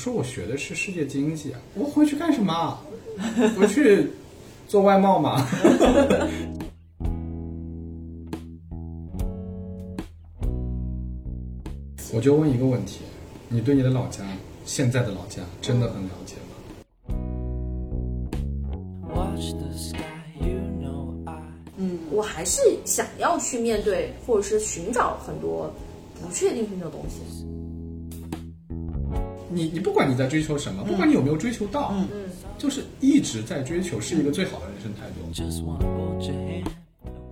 说我学的是世界经济啊，我回去干什么？回去做外贸吗？我就问一个问题：你对你的老家，现在的老家，真的很了解吗？Watch the sky, you know I 我还是想要去面对，或者是寻找很多不确定性的东西。你你不管你在追求什么，不管你有没有追求到，嗯，就是一直在追求，是一个最好的人生态度。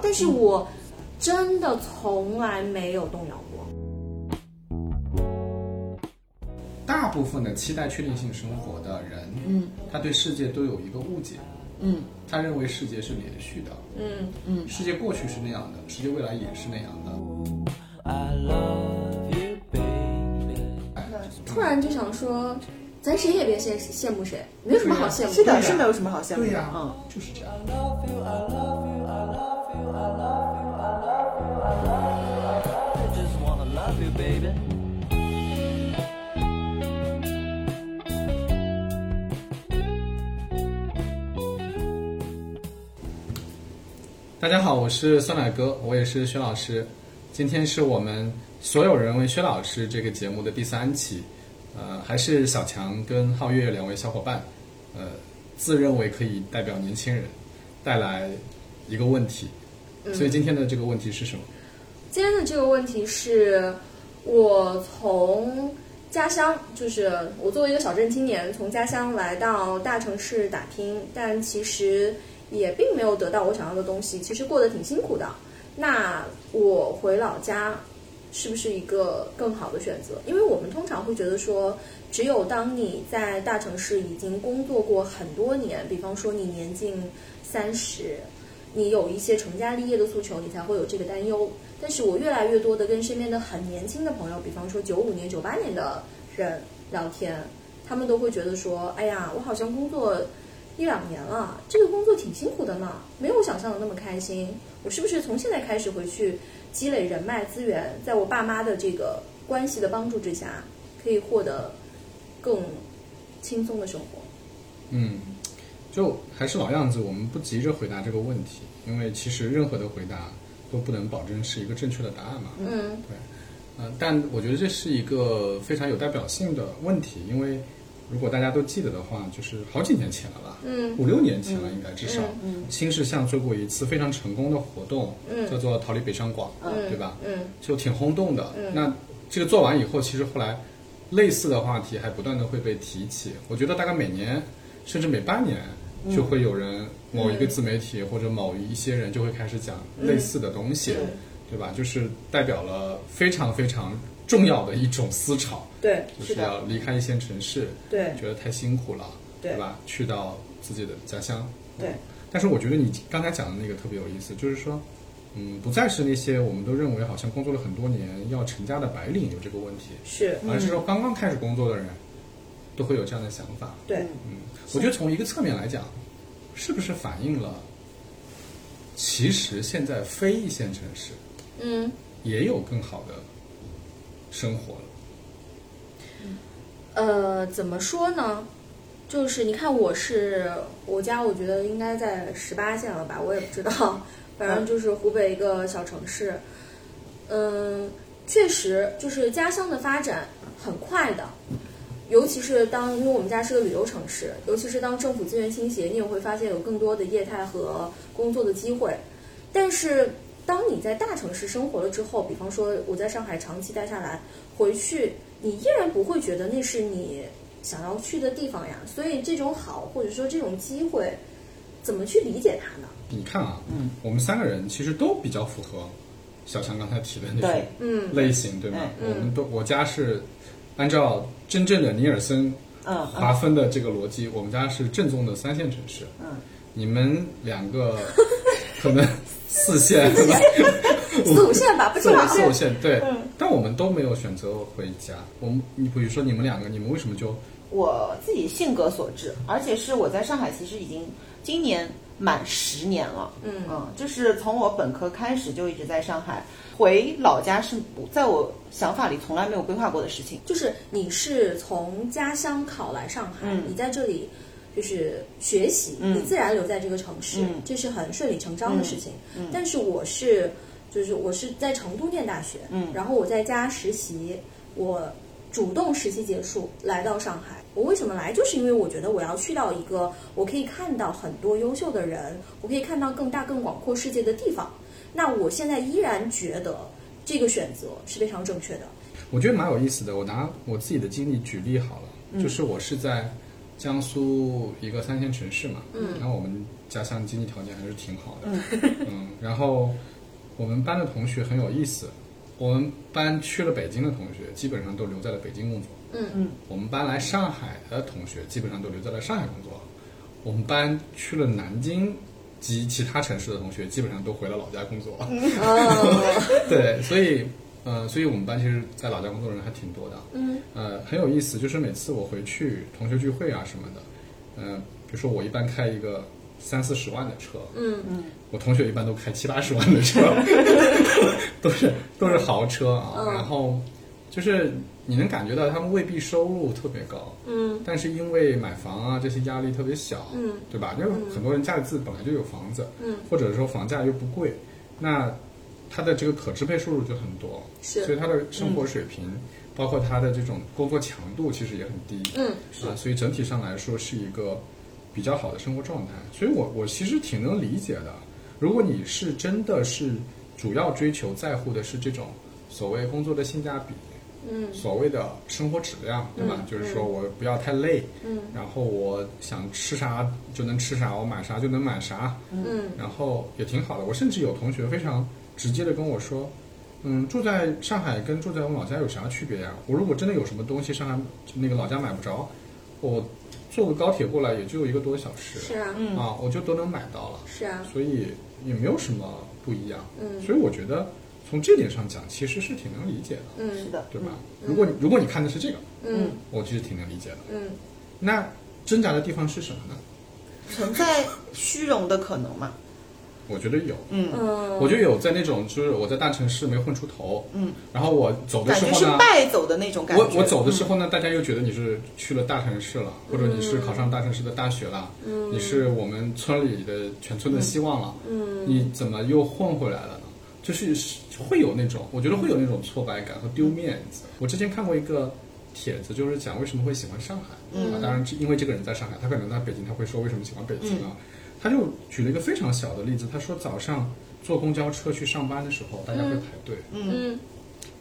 但是我真的从来没有动摇过。大部分的期待确定性生活的人，嗯，他对世界都有一个误解，嗯，他认为世界是连续的，嗯嗯，世界过去是那样的，世界未来也是那样的。I love. 突然就想说，咱谁也别羡羡慕谁，没有什么好羡慕是的，是没有什么好羡慕的。对呀、嗯，就是这样。I love you, I love you, I love you, I love you, I love you, I love you, I love you. Just wanna love you, baby. 大家好，我是酸奶哥，我也是薛老师。今天是我们所有人为薛老师这个节目的第三期，呃，还是小强跟皓月两位小伙伴，呃，自认为可以代表年轻人带来一个问题，所以今天的这个问题是什么？今天的这个问题是，我从家乡，就是我作为一个小镇青年，从家乡来到大城市打拼，但其实也并没有得到我想要的东西，其实过得挺辛苦的。那我回老家是不是一个更好的选择？因为我们通常会觉得说，只有当你在大城市已经工作过很多年，比方说你年近三十，你有一些成家立业的诉求，你才会有这个担忧。但是我越来越多的跟身边的很年轻的朋友，比方说九五年、九八年的人聊天，他们都会觉得说：“哎呀，我好像工作一两年了，这个工作挺辛苦的呢，没有想象的那么开心。我是不是从现在开始回去积累人脉资源，在我爸妈的这个关系的帮助之下，可以获得更轻松的生活？”嗯，就还是老样子，我们不急着回答这个问题，因为其实任何的回答都不能保证是一个正确的答案嘛。嗯对，呃，但我觉得这是一个非常有代表性的问题，因为如果大家都记得的话，就是好几年前了吧，嗯。五六年前了，应该至少，嗯新世相做过一次非常成功的活动，嗯。叫做“逃离北上广”，嗯对吧？嗯。就挺轰动的。嗯。那这个做完以后，其实后来类似的话题还不断的会被提起。我觉得大概每年甚至每半年就会有人、某一个自媒体或者某一些人就会开始讲类似的东西，对吧？就是代表了非常非常重要的一种思潮，对，就是，要离开一线城市，对觉得太辛苦了，对吧？去到自己的家乡，对。但是我觉得你刚才讲的那个特别有意思，就是说，嗯，不再是那些我们都认为好像工作了很多年要成家的白领有这个问题，是，而是说刚刚开始工作的人都会有这样的想法。对，嗯，我觉得从一个侧面来讲，是不是反映了，其实现在非一线城市嗯。也有更好的生活了。呃，怎么说呢？就是你看，我是我家，我觉得应该在十八线了吧，我也不知道，反正就是湖北一个小城市。嗯，确实就是家乡的发展很快的，尤其是当因为我们家是个旅游城市，尤其是当政府资源倾斜，你也会发现有更多的业态和工作的机会。但是当你在大城市生活了之后，比方说我在上海长期待下来，回去你依然不会觉得那是你想要去的地方呀。所以这种好，或者说这种机会，怎么去理解它呢？你看啊，嗯，我们三个人其实都比较符合小强刚才提的那种嗯类型，对吗？嗯我们都我家是按照真正的尼尔森嗯划分的这个逻辑，我们家是正宗的三线城市。嗯，你们两个可能 四线，对吧？四五线吧，不知四道。四五线对，嗯但我们都没有选择回家。我们，你比如说你们两个，你们为什么就我自己性格所致，而且是我在上海其实已经今年满十年了。嗯就是从我本科开始就一直在上海，回老家是不在我想法里从来没有规划过的事情。就是你是从家乡考来上海，嗯你在这里就是学习，嗯你自然留在这个城市，嗯这是很顺理成章的事情。但是我是就是我是在成都念大学，嗯然后我在家实习，我主动实习结束来到上海。我为什么来？就是因为我觉得我要去到一个我可以看到很多优秀的人，我可以看到更大更广阔世界的地方。那我现在依然觉得这个选择是非常正确的。我觉得蛮有意思的。我拿我自己的经历举例好了，就是我是在江苏一个三线城市嘛，嗯，然后我们家乡经济条件还是挺好的，嗯。然后我们班的同学很有意思，我们班去了北京的同学基本上都留在了北京工作，嗯。嗯，我们班来上海的同学基本上都留在了上海工作，我们班去了南京及其他城市的同学基本上都回了老家工作，哦，对，所以呃，所以我们班其实在老家工作的人还挺多的。嗯呃，很有意思，就是每次我回去同学聚会啊什么的，呃，比如说我一般开一个三四十万的车，嗯嗯我同学一般都开七八十万的车，都是都是豪车啊。嗯然后就是你能感觉到他们未必收入特别高，嗯但是因为买房啊这些压力特别小，嗯对吧？因为很多人家里自己本来就有房子，嗯，或者说房价又不贵，那他的这个可支配收入就很多，是所以他的生活水平，包括他的这种工作强度其实也很低，嗯啊，所以整体上来说是一个比较好的生活状态。所以我我其实挺能理解的。如果你是真的是主要追求在乎的是这种所谓工作的性价比，嗯所谓的生活质量，对吧？就是说我不要太累，嗯然后我想吃啥就能吃啥，我买啥就能买啥，嗯然后也挺好的。我甚至有同学非常直接的跟我说，嗯，住在上海跟住在我们老家有啥区别呀？我如果真的有什么东西上海那个老家买不着，我坐个高铁过来也就一个多小时，是啊嗯啊，我就都能买到了，是啊所以也没有什么不一样。嗯所以我觉得从这点上讲，其实是挺能理解的，嗯是的，对吧？如果你如果你看的是这个，嗯我其实挺能理解的。嗯那挣扎的地方是什么呢？存在虚荣的可能嘛？我觉得有，嗯，嗯，我觉得有在那种就是我在大城市没混出头，嗯，然后我走的时候呢，败走的那种感觉。我我走的时候呢，大家又觉得你是去了大城市了，或者你是考上大城市的大学了，嗯。你是我们村里的全村的希望了，嗯。你怎么又混回来了呢？就是会有那种，我觉得会有那种挫败感和丢面子。我之前看过一个帖子，就是讲为什么会喜欢上海，嗯。啊，当然因为这个人在上海，他可能在北京，他会说为什么喜欢北京啊？他就举了一个非常小的例子，他说早上坐公交车去上班的时候，大家会排队，嗯。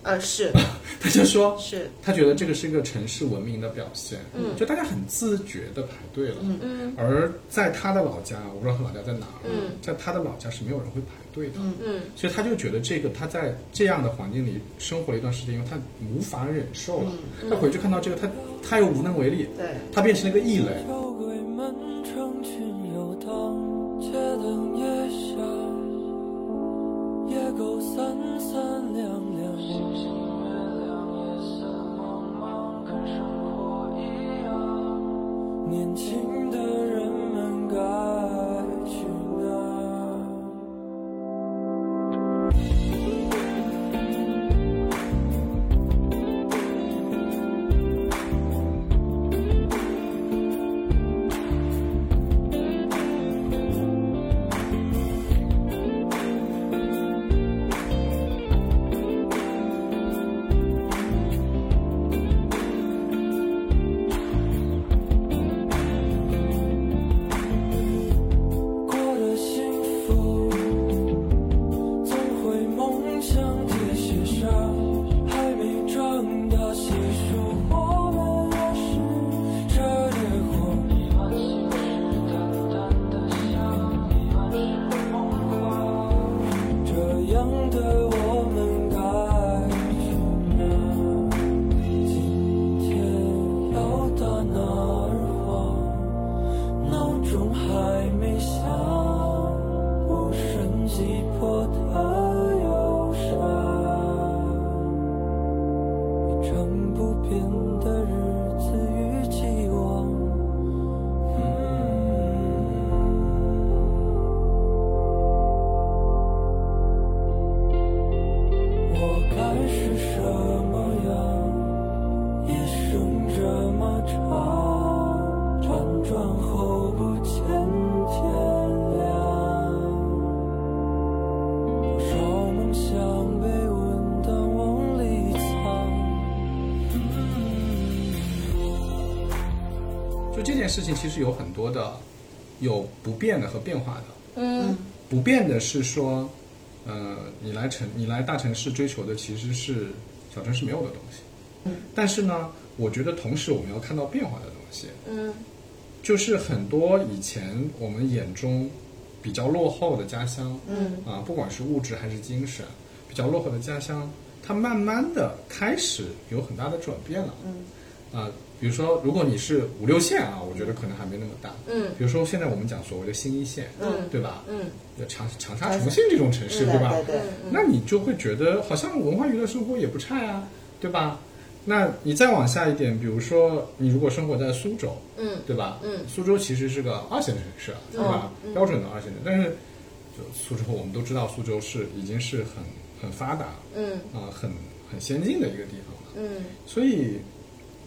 呃是。他就说是，他觉得这个是一个城市文明的表现，嗯就大家很自觉的排队了，嗯。嗯。而在他的老家，我不知道他老家在哪儿，嗯在他的老家是没有人会排队的，嗯。嗯。所以他就觉得这个他在这样的环境里生活了一段时间因为，他无法忍受了，他回去看到这个，他他又无能为力，对，他变成了一个异类，街灯夜下，夜狗三三两两，星星月亮夜色茫茫，跟生活一样。年轻的人们该去事情其实有很多的有不变的和变化的。嗯不变的是说，呃，你来城你来大城市追求的其实是小城市没有的东西。嗯。但是呢，我觉得同时我们要看到变化的东西，嗯就是很多以前我们眼中比较落后的家乡，嗯啊，不管是物质还是精神，比较落后的家乡，它慢慢的开始有很大的转变了。嗯。啊，比如说，如果你是五六线啊，我觉得可能还没那么大。嗯比如说，现在我们讲所谓的新一线，嗯对吧？嗯长长沙、重庆这种城市，对对吧？对对，嗯那你就会觉得好像文化娱乐生活也不差呀，对吧？那你再往下一点，比如说你如果生活在苏州，嗯对吧？嗯苏州其实是个二线城市，对吧？嗯标准的二线城市，但是就苏州，我们都知道苏州是已经是很很发达嗯啊、很很先进的一个地方了。嗯所以，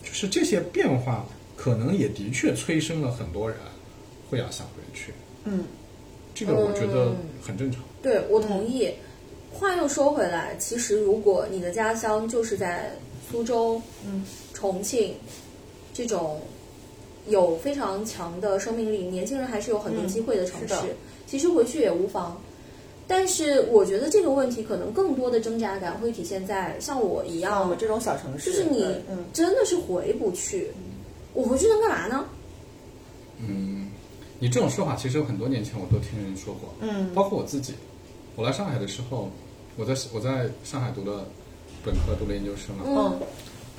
就是这些变化，可能也的确催生了很多人会要想回去。嗯这个我觉得嗯很正常。对，我同意。话又说回来，其实如果你的家乡就是在苏州、嗯重庆这种有非常强的生命力，年轻人还是有很多嗯机会的城市，其实回去也无妨。但是我觉得这个问题可能更多的挣扎感会体现在像我一样我，这种小城市，就是你真的是回不去。我回去能干嘛呢？嗯，你这种说法其实有很多年前我都听人说过，嗯包括我自己。我来上海的时候，我在我在上海读了本科，读了研究生了。嗯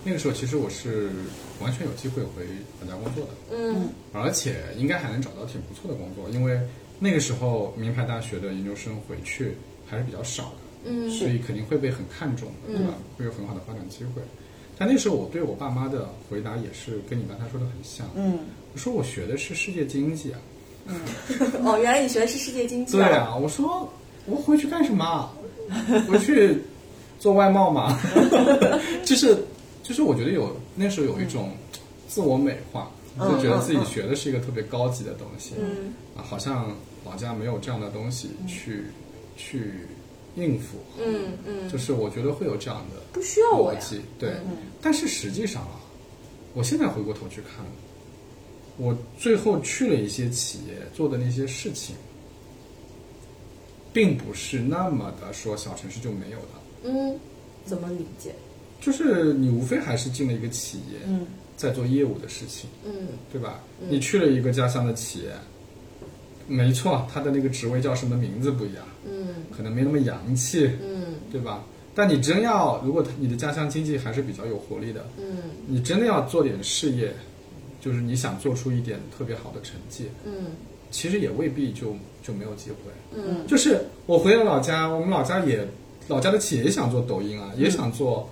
那个时候其实我是完全有机会回老家工作的，嗯而且应该还能找到挺不错的工作，因为那个时候名牌大学的研究生回去还是比较少的。嗯所以肯定会被很看重，对吧？会有很好的发展机会。但那时候我对我爸妈的回答也是跟你刚才说的很像。嗯我说我学的是世界经济啊。嗯 哦，原来你学的是世界经济对啊，我说我回去干什么？回去做外贸嘛。就是就是我觉得有那时候有一种自我美化，嗯就觉得自己学的是一个特别高级的东西。嗯啊，好像老家没有这样的东西去去应付。嗯嗯，就是我觉得会有这样的不需要我呀。逻辑，对。但是实际上啊，我现在回过头去看，我最后去了一些企业做的那些事情，并不是那么的说小城市就没有的，嗯，怎么理解？就是你无非还是进了一个企业，嗯在做业务的事情，嗯对吧？你去了一个家乡的企业，没错，他的那个职位叫什么名字不一样，嗯。可能没那么洋气，嗯。对吧？但你真要，如果你的家乡经济还是比较有活力的，嗯。你真的要做点事业，就是你想做出一点特别好的成绩，嗯。其实也未必就就没有机会。嗯。就是我回了老家，我们老家也老家的企业也想做抖音啊，也想做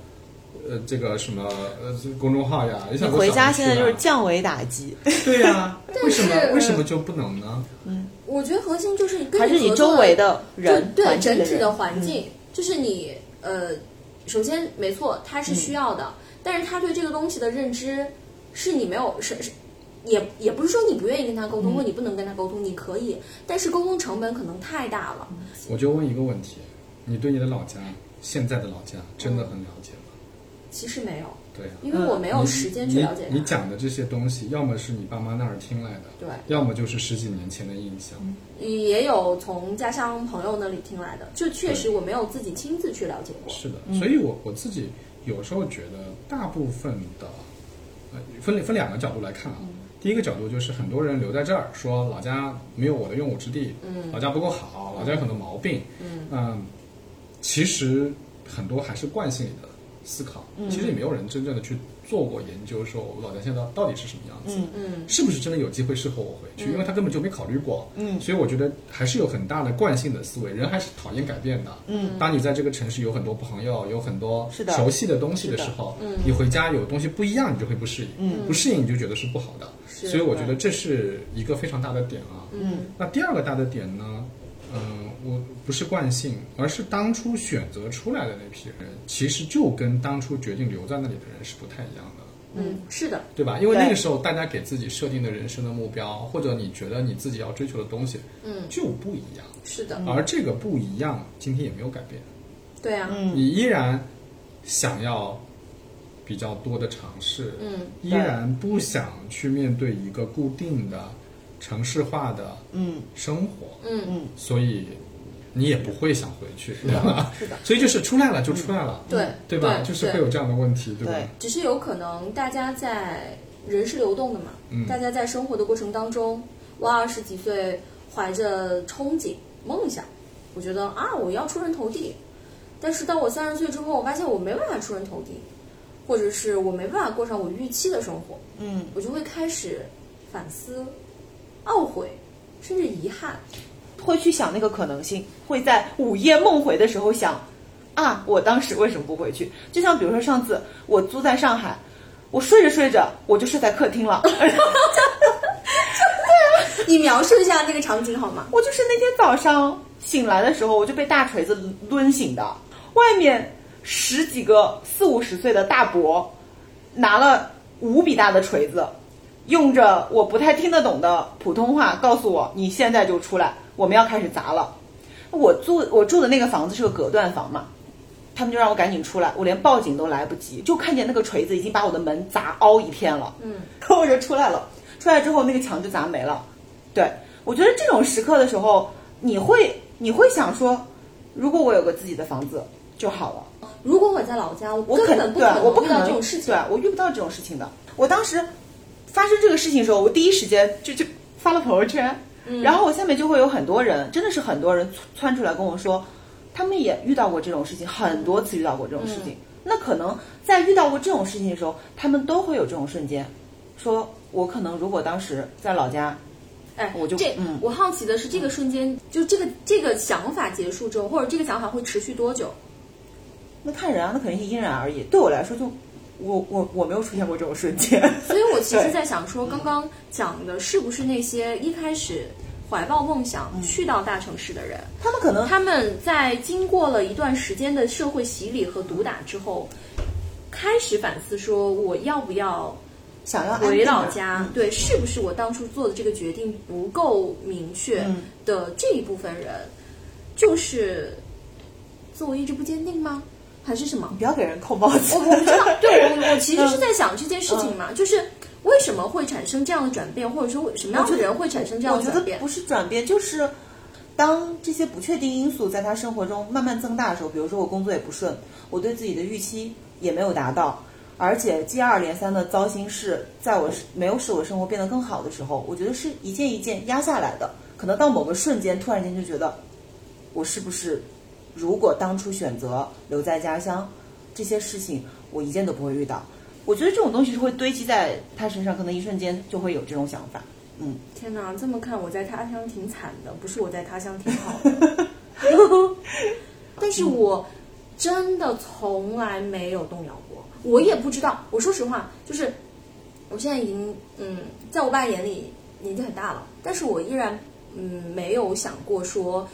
呃这个什么呃这公众号呀，也你想回家现在就是降维打击，对呀、为什么为什么就不能呢？嗯我觉得核心就是跟还是你周围的人对整体的环境，就是你呃，首先没错，他是需要的，但是他对这个东西的认知是你没有是是。也也不是说你不愿意跟他沟通，或你不能跟他沟通，你可以，但是沟通成本可能太大了。我就问一个问题：你对你的老家现在的老家真的很了解吗？其实没有，对呀、因为我没有时间去了解你。讲的这些东西，要么是你爸妈那儿听来的，对，要么就是十几年前的印象。也有从家乡朋友那里听来的，就确实我没有自己亲自去了解过。是的，所以我我自己有时候觉得，大部分的，呃，分分两个角度来看啊。第一个角度就是很多人留在这儿，说老家没有我的用武之地，嗯。老家不够好，老家有很多毛病，嗯。其实很多还是惯性里的思考，其实也没有人真正的去做过研究，说我老家现在到底是什么样子，嗯是不是真的有机会适合我回去？因为他根本就没考虑过，嗯。所以我觉得还是有很大的惯性的思维，人还是讨厌改变的。嗯，当你在这个城市有很多朋友，有很多熟悉的东西的时候，嗯。你回家有东西不一样，你就会不适应，嗯。不适应你就觉得是不好的，所以我觉得这是一个非常大的点啊。嗯。那第二个大的点呢，嗯、我不是惯性，而是当初选择出来的那批人，其实就跟当初决定留在那里的人是不太一样的。嗯，是的，对吧？因为那个时候大家给自己设定的人生的目标，或者你觉得你自己要追求的东西，嗯就不一样。是的，而这个不一样，今天也没有改变。对啊，嗯你依然想要比较多的尝试，嗯，依然不想去面对一个固定的城市化的嗯生活，嗯嗯，所以你也不会想回去，对吧？是的，所以就是出来了就出来了，对对吧？就是会有这样的问题，对吧？对只是有可能大家在人是流动的嘛，嗯大家在生活的过程当中，我二十几岁怀着憧憬、梦想，我觉得啊，我要出人头地。但是到我三十岁之后，我发现我没办法出人头地，或者是我没办法过上我预期的生活，嗯，我就会开始反思、懊悔，甚至遗憾。会去想那个可能性，会在午夜梦回的时候想，啊，我当时为什么不回去？就像比如说上次我租在上海，我睡着睡着我就睡在客厅了，你描述一下那个场景好吗？我就是那天早上醒来的时候，我就被大锤子抡醒的，外面十几个四五十岁的大伯拿了无比大的锤子，用着我不太听得懂的普通话告诉我：“你现在就出来，我们要开始砸了。”我住我住的那个房子是个隔断房嘛，他们就让我赶紧出来，我连报警都来不及，就看见那个锤子已经把我的门砸凹一片了。嗯，然后我就出来了，出来之后那个墙就砸没了。对我觉得这种时刻的时候，你会你会想说，如果我有个自己的房子就好了。如果我在老家，我我根本不可能遇到我不可能这种事情对。啊我遇不到这种事情的。我当时发生这个事情的时候，我第一时间就就发了朋友圈，嗯然后我下面就会有很多人，真的是很多人窜出来跟我说，他们也遇到过这种事情，很多次遇到过这种事嗯情。那可能在遇到过这种事情的时候，他们都会有这种瞬间，说我可能如果当时在老家，哎，我就这、嗯我好奇的是，这个瞬间，就这个这个想法结束之后，或者这个想法会持续多久？那看人啊，那肯定是因人而异。对我来说就，我我我没有出现过这种瞬间。所以我其实在想说，刚刚讲的是不是那些一开始怀抱梦想嗯去到大城市的人，他们可能他们在经过了一段时间的社会洗礼和毒打之后，开始反思说，我要不要想要回老家？对，是不是我当初做的这个决定不够明确嗯的这一部分人，就是自我意志不坚定吗？还是什么？不要给人扣帽子。我我不知道，对我我其实是在想这件事情嘛，就是为什么会产生这样的转变，或者说什么样的人会产生这样我觉的转变得不？是转变，就是当这些不确定因素在他生活中慢慢增大的时候，比如说我工作也不顺，我对自己的预期也没有达到，而且接二连三的糟心事在我没有使我生活变得更好的时候，我觉得是一件一件压下来的。可能到某个瞬间，突然间就觉得，我是不是如果当初选择留在家乡，这些事情我一件都不会遇到。我觉得这种东西是会堆积在他身上，可能一瞬间就会有这种想法。嗯，天哪，这么看我在他乡挺惨的，不是我在他乡挺好的。但是我真的从来没有动摇过，我也不知道。我说实话，就是我现在已经嗯，在我爸眼里年纪很大了，但是我依然嗯没有想过说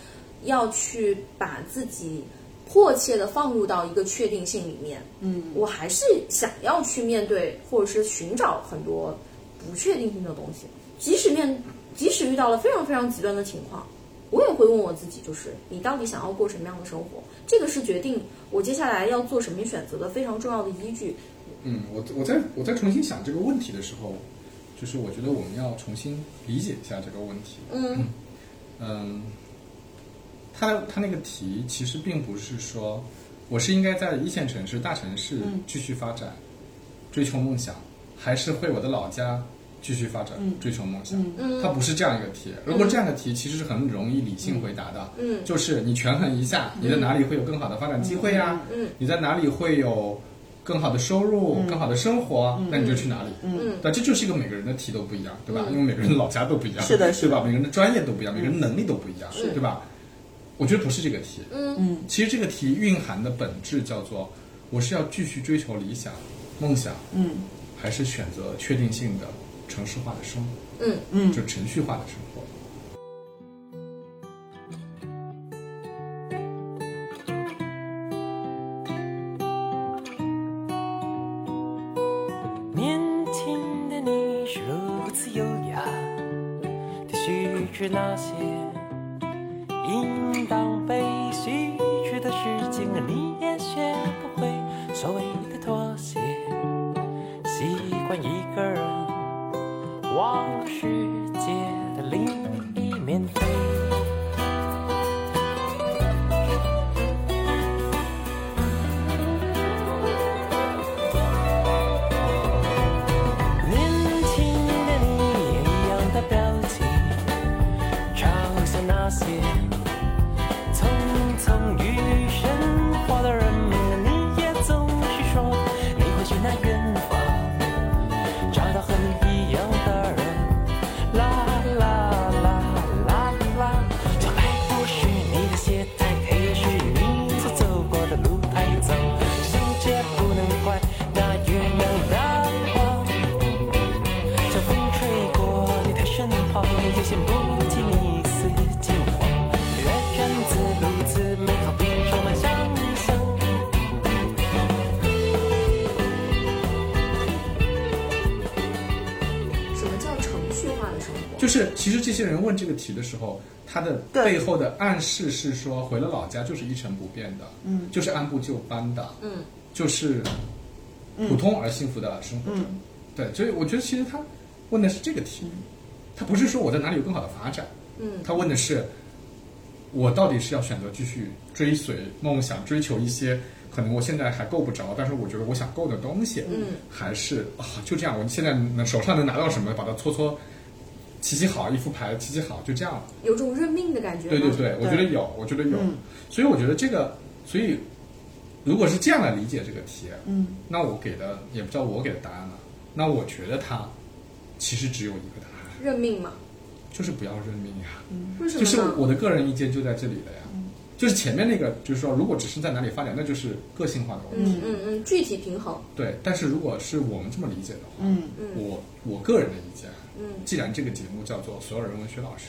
要去把自己迫切的放入到一个确定性里面。嗯，我还是想要去面对，或者是寻找很多不确定性的东西。即使面，即使遇到了非常非常极端的情况，我也会问我自己，就是你到底想要过什么样的生活？这个是决定我接下来要做什么选择的非常重要的依据。嗯，我我在我在重新想这个问题的时候，就是我觉得我们要重新理解一下这个问题。嗯嗯，他他那个题其实并不是说我是应该在一线城市、大城市嗯继续发展、追求梦想，还是回我的老家继续发展、嗯追求梦想？嗯它不是这样一个题。如果这样的题其实是很容易理性回答的，嗯就是你权衡一下，你在哪里会有更好的发展机会呀、嗯你在哪里会有更好的收入、更好的生活，那你就去哪里。嗯但这就是一个每个人的题都不一样，对吧？嗯因为每个人的老家都不一样，是的是的对吧？每个人的专业都不一样，每个人能力都不一样，对吧？我觉得不是这个题，嗯。嗯其实这个题蕴含的本质叫做，我是要继续追求理想、梦想，嗯。还是选择确定性的城市化的生活，嗯。嗯。就程序化的生活。年轻的你是如此优雅，的须知那些这些人问这个题的时候，他的背后的暗示是说，回了老家就是一成不变的，嗯，就是按部就班的，嗯，就是普通而幸福的生活。着。嗯。对，所以我觉得其实他问的是这个题，他不是说我在哪里有更好的发展，嗯。他问的是我到底是要选择继续追随梦想，追求一些可能我现在还够不着，但是我觉得我想够的东西，嗯，还是啊就这样，我现在能手上能拿到什么，把它搓搓。骑骑好，一副牌琪琪好，就这样了。有种认命的感觉吗？对对对，我觉得有，我觉得有。嗯所以我觉得这个，所以如果是这样来理解这个题，嗯那我给的也不知道我给的答案了。那我觉得它其实只有一个答案，认命嘛？就是不要认命呀。为什么？就是我的个人意见就在这里了呀。就是前面那个，就是说，如果只是在哪里发展，那就是个性化的问题。嗯嗯嗯，具体平衡。对，但是如果是我们这么理解的话，嗯我我个人的意见，嗯。既然这个节目叫做所有人问薛老师，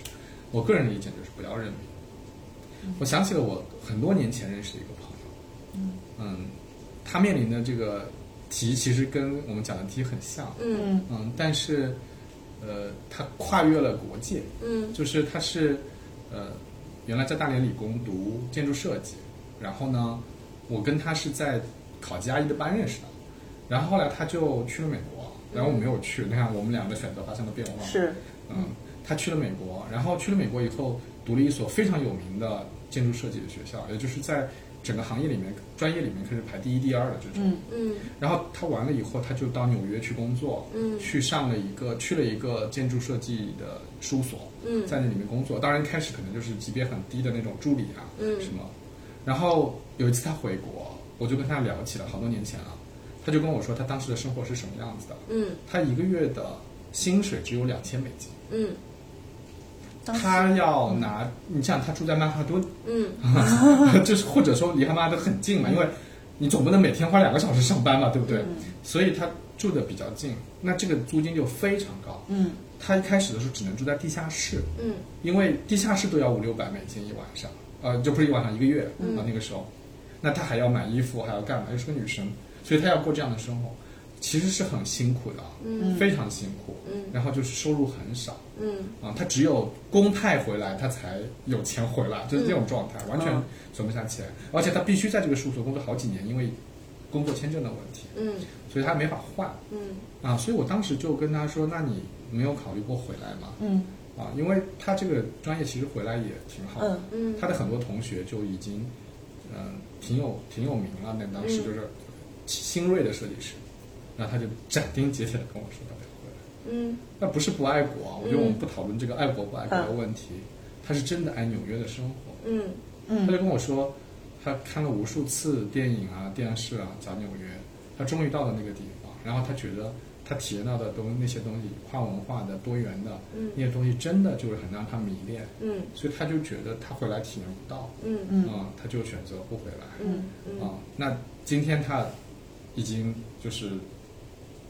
我个人的意见就是不要认命。我想起了我很多年前认识的一个朋友，嗯。他面临的这个题其实跟我们讲的题很像，嗯嗯。嗯，但是呃，他跨越了国界，嗯。就是他是呃原来在大连理工读建筑设计，然后呢，我跟他是在考级阿姨的班认识的，然后后来他就去了美国，然后我没有去，你看我们俩的选择发生了变化，是嗯，他去了美国，然后去了美国以后，读了一所非常有名的建筑设计的学校，也就是在整个行业里面、专业里面开始排第一、第二的这种。嗯嗯然后他完了以后，他就到纽约去工作，嗯去上了一个去了一个建筑设计的事务所，嗯在那里面工作。当然一开始可能就是级别很低的那种助理啊，嗯什么。然后有一次他回国，我就跟他聊起了，好多年前了。他就跟我说他当时的生活是什么样子的。嗯。他一个月的薪水只有两千美金，嗯。他要拿，你想他住在曼哈顿，嗯。就是或者说离他妈的很近嘛，因为你总不能每天花两个小时上班嘛，对不对？所以他住的比较近，那这个租金就非常高。嗯。他一开始的时候只能住在地下室，嗯。因为地下室都要五六百美金一晚上，呃，就不是一晚上一个月啊、那个时候，那他还要买衣服，还要干嘛？又是个女生，所以他要过这样的生活，其实是很辛苦的，嗯。非常辛苦，嗯。然后就是收入很少，嗯。啊，他只有公派回来，他才有钱回来，就是这种状态，完全嗯存不下钱，而且他必须在这个事务所工作好几年，因为工作签证的问题，嗯。所以他没法换。嗯。啊，所以我当时就跟他说，那你没有考虑过回来吗？嗯。啊，因为他这个专业其实回来也挺好的，嗯。嗯他的很多同学就已经，嗯、挺有挺有名了，那当时就是新锐的设计师，然后他就斩钉截铁的跟我说他得回来。嗯。那不是不爱国啊，我觉得我们不讨论这个爱国不爱国的嗯问题，他是真的爱纽约的生活。嗯。嗯。他就嗯跟我说，他看了无数次电影啊、电视啊讲纽约，他终于到了那个地方，然后他觉得他体验到的东那些东西，跨文化的、多元的嗯。那些东西，真的就是很让他迷恋，嗯。所以他就觉得他回来体验不到，嗯嗯。啊、他就选择不回来。嗯。嗯。啊，那今天他已经就是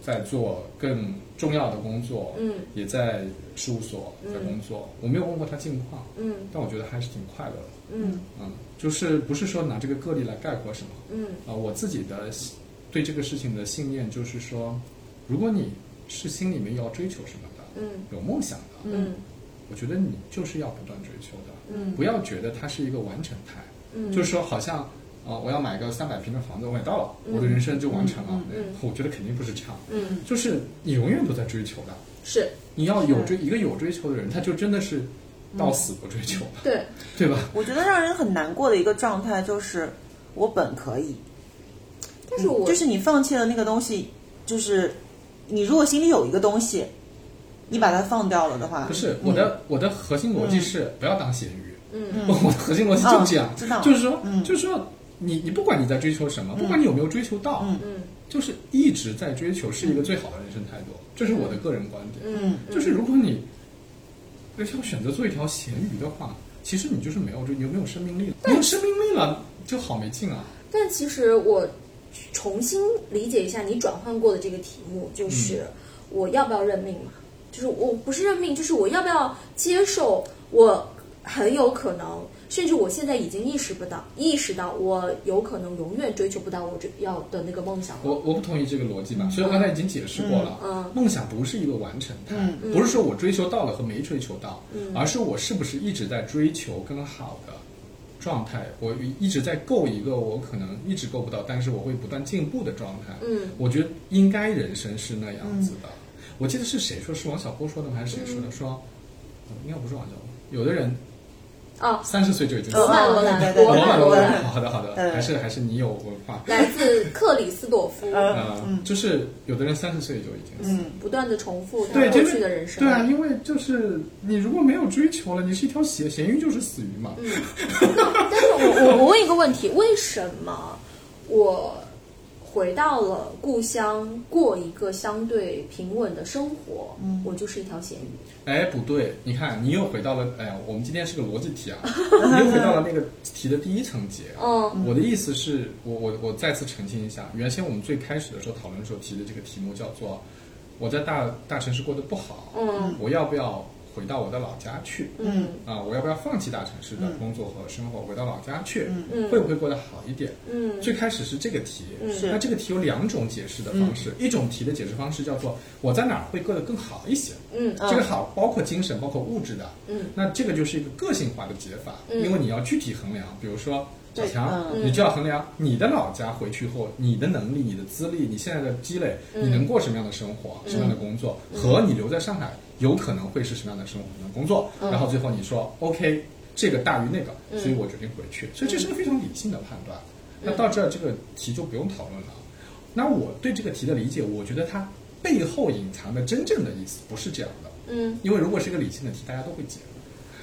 在做更重要的工作，嗯。也在事务所在工作。我没有问过他近况，嗯。但我觉得还是挺快乐的。嗯。嗯，就是不是说拿这个个例来概括什么嗯。啊、我自己的对这个事情的信念就是说，如果你是心里面要追求什么的，嗯。有梦想的，嗯。我觉得你就是要不断追求的，嗯。不要觉得它是一个完成态。嗯。就是说好像啊、呃我要买个三百平的房子，我买到了，嗯我的人生就完成了。我觉得肯定不是这样，嗯。就是你永远都在追求的，是。你要有追一个有追求的人，他就真的是到死不追求了，对，对吧？我觉得让人很难过的一个状态就是，我本可以，但是我就是你放弃了那个东西，就是你如果心里有一个东西，你把它放掉了的话，不是我的我的核心逻辑是不要当咸鱼，嗯。嗯我的核心逻辑就这样嗯知道，就是说嗯。就是说你你不管你在追求什么，不管你有没有追求到，嗯嗯就是一直在追求是一个最好的人生态度，这是我的个人观点。嗯，就是如果你要选择做一条咸鱼的话，其实你就是没有追，你就没有生命力了，没有生命力了就好没劲啊。但其实我重新理解一下你转换过的这个题目，就是我要不要认命嘛？就是我不是认命，就是我要不要接受我很有可能，甚至我现在已经意识不到，意识到我有可能永远追求不到我这要的那个梦想了。我我不同意这个逻辑吧，所以我刚才已经解释过了。嗯嗯梦想不是一个完成态，嗯不是说我追求到了和没追求到，而是我是不是一直在追求更好的状态，我一直在够一个我可能一直够不到，但是我会不断进步的状态。嗯，我觉得应该人生是那样子的。我记得是谁说，是王小波说的吗？还是谁说的？说、呃应该不是王小波，有的人啊，三十岁就已经死罗了。曼罗兰罗曼罗兰，好的好的，嗯还是还是你有文化。来自克里斯朵夫，嗯，就是有的人三十岁就已经。嗯，不断的重复他对，过去的人生。对啊，因为就是你如果没有追求了，你是一条咸咸鱼就是死鱼嘛。嗯 但是我我我问一个问题，为什么我回到了故乡，过一个相对平稳的生活，嗯我就是一条咸鱼？哎，不对，你看你又回到了，哎呀，我们今天是个逻辑题啊，你又回到了那个题的第一层节。嗯我的意思是我我我再次澄清一下，原先我们最开始的时候讨论的时候提的这个题目叫做我在大大城市过得不好，嗯我要不要回到我的老家去？嗯。啊，我要不要放弃大城市的工作和生活，回到老家去？嗯。会不会过得好一点？嗯。最开始是这个题，是。那这个题有两种解释的方式，一种题的解释方式叫做我在哪儿会过得更好一些，嗯这个好包括精神，包括物质的，嗯。那这个就是一个个性化的解法，嗯。因为你要具体衡量，比如说小强，嗯。你就要衡量你的老家回去后，你的能力、你的资历、你现在的积累，你能过什么样的生活、什么样的工作，和你留在上海有可能会是什么样的生活、什么工作，然后最后你说 OK，这个大于那个，所以我决定回去，所以这是个非常理性的判断。那到这儿这个题就不用讨论了。那我对这个题的理解，我觉得它背后隐藏的真正的意思不是这样的。嗯。因为如果是一个理性的题，大家都会解。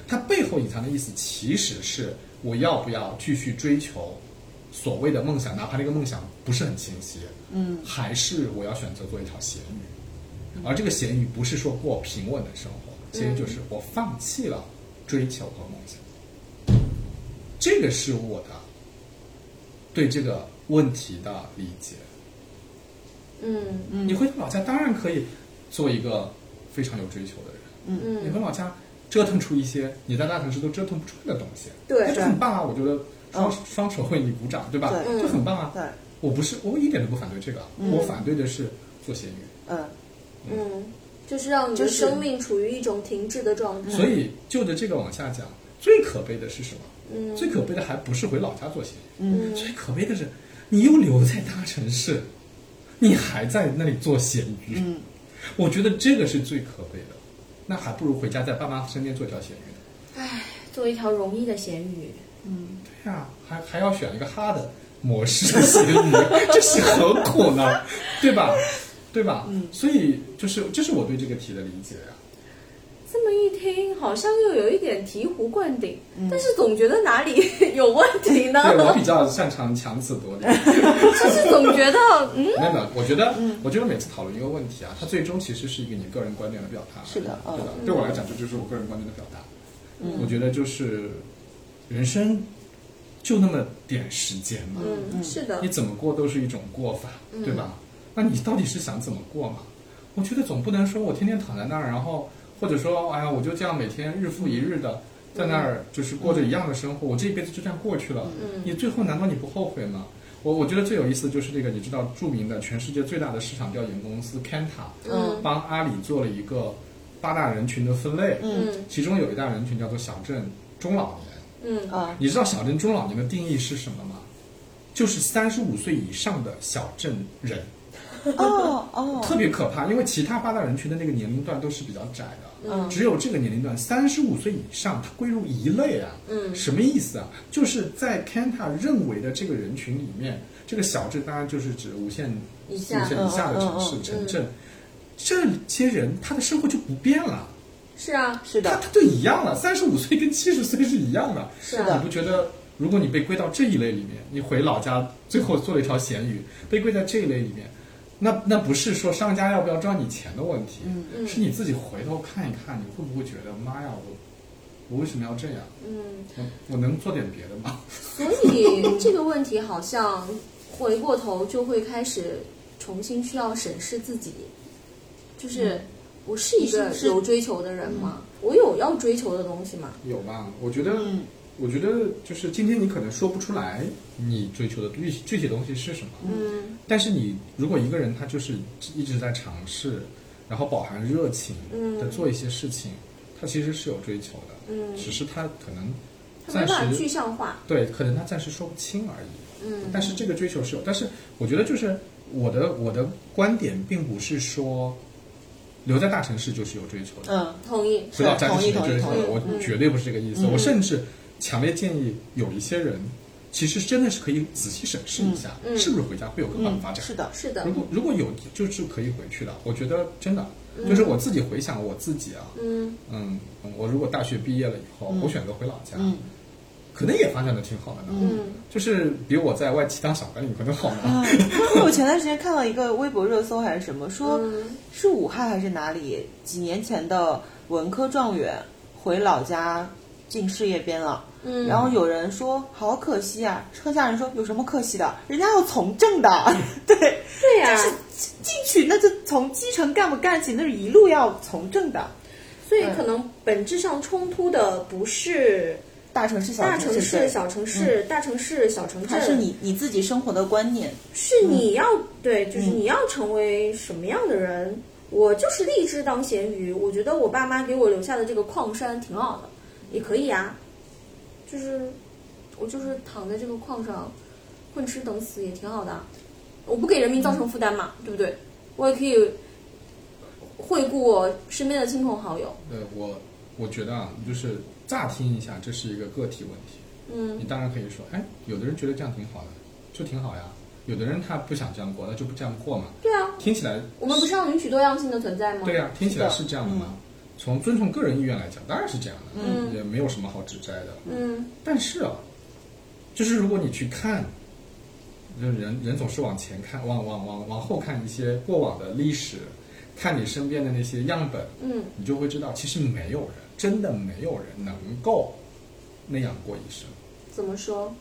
它背后隐藏的意思其实是我要不要继续追求所谓的梦想，哪怕这个梦想不是很清晰，嗯，还是我要选择做一条咸鱼。而这个咸鱼不是说过平稳的生活，咸鱼就是我放弃了追求和梦想。这个是我的对这个问题的理解。嗯嗯你回到老家当然可以做一个非常有追求的人。嗯嗯，你回老家折腾出一些你在大城市都折腾不出来的东西，对那就很棒啊！我觉得双、嗯双手为你鼓掌，对吧？对就很棒啊！对，我不是，我一点都不反对这个，我反对的是做咸鱼。嗯嗯，就是让你的生命处于一种停滞的状态。所以就着这个往下讲，最可悲的是什么？嗯最可悲的还不是回老家做咸鱼，嗯最可悲的是你又留在大城市，你还在那里做咸鱼。嗯，我觉得这个是最可悲的。那还不如回家在爸妈身边做一条咸鱼唉。做一条容易的咸鱼。嗯对呀、还还要选一个哈的模式的咸鱼，这是何苦呢？对吧？对吧？嗯，所以就是这是我对这个题的理解呀、这么一听，好像又有一点醍醐灌顶，但是总觉得哪里 有问题呢？对我比较擅长强词夺理。就是总觉得，嗯，没有没有，我觉得，我觉得每次讨论一个问题啊，它最终其实是一个你个人观点的表达。是的嗯对吧？对我来讲，这就是我个人观点的表达。我觉得就是人生就那么点时间嘛，嗯，是的你，怎么过都是一种过法，对吧？那你到底是想怎么过嘛？我觉得总不能说我天天躺在那儿，然后或者说，哎呀，我就这样每天日复一日的在那儿就是过着一样的生活，我这一辈子就这样过去了。你最后难道你不后悔吗？我我觉得最有意思的就是这个，你知道著名的全世界最大的市场调研公司 Kanta，嗯帮阿里做了一个八大人群的分类，嗯其中有一大人群叫做小镇中老年。嗯啊，你知道小镇中老年的定义是什么吗？就是三十五岁以上的小镇人。哦哦，特别可怕，因为其他八大人群的那个年龄段都是比较窄的，嗯只有这个年龄段三十五岁以上，它归入一类啊。嗯什么意思啊？就是在 Kanta 认为的这个人群里面，这个小镇当然就是指无限无以下限以下的城市、城镇，这些人他的生活就不变了，是啊，是的，他他就一样了，三十五岁跟七十岁是一样的。是的你不觉得？如果你被归到这一类里面，你回老家最后做了一条咸鱼，被归在这一类里面，那那不是说商家要不要赚你钱的问题，嗯是你自己回头看一看，你会不会觉得妈呀，我我为什么要这样？嗯，我我能做点别的吗？所以这个问题好像回过头就会开始重新需要审视自己，就是我是一个有追求的人吗？我有要追求的东西吗？有吧？我觉得，嗯我觉得就是今天你可能说不出来你追求的具具体东西是什么，嗯但是你如果一个人他就是一直在尝试，然后饱含热情嗯的做一些事情，他其实是有追求的，嗯，只是他可能他暂时具时象化。对，可能他暂时说不清而已。嗯，但是这个追求是有，但是我觉得就是我的我的观点并不是说留在大城市就是有追求的，嗯同意。回到家庭同意是有追求的，我嗯绝对不是这个意思。嗯我甚至强烈建议有一些人，其实真的是可以仔细审视一下，嗯是不是回家会有更好的嗯发，展。是的，是的如。果如果有，就是可以回去的。我觉得真的，就是我自己回想我自己啊，嗯嗯，我如果大学毕业了以后，嗯我选择回老家，嗯可能也发展的挺好的呢。嗯就是比我在外企当小白领可能好呢。啊，因为我前段时间看到一个微博热搜还是什么，说嗯是武汉还是哪里，几年前的文科状元回老家进事业编了。嗯，然后有人说好可惜啊，车下人说有什么可惜的，人家要从政的，对，对呀、就是进去那就从基层干部干起，那是一路要从政的。所以可能本质上冲突的不是大城市、小大城市、城市小城市、大城市、小城市，还是你你自己生活的观念。是你要、对，就是你要成为什么样的人。我就是立志当咸鱼，我觉得我爸妈给我留下的这个矿山挺好的，也可以啊。就是我就是躺在这个矿上混吃等死也挺好的，我不给人民造成负担嘛，对不对？我也可以惠顾我身边的亲朋好友。对，我我觉得啊，就是乍听一下，这是一个个体问题。嗯你当然可以说，哎，有的人觉得这样挺好的，就挺好呀。有的人他不想这样过，那就不这样过嘛。对啊，听起来，我们不是要允许多样性的存在吗？对呀、听起来是这样的嘛。从尊重个人意愿来讲，当然是这样的，嗯也没有什么好指摘的。嗯但是啊，就是如果你去看，就是人人总是往前看，往往往往后看一些过往的历史，看你身边的那些样本，嗯你就会知道，其实没有人，真的没有人能够那样过一生。怎么说？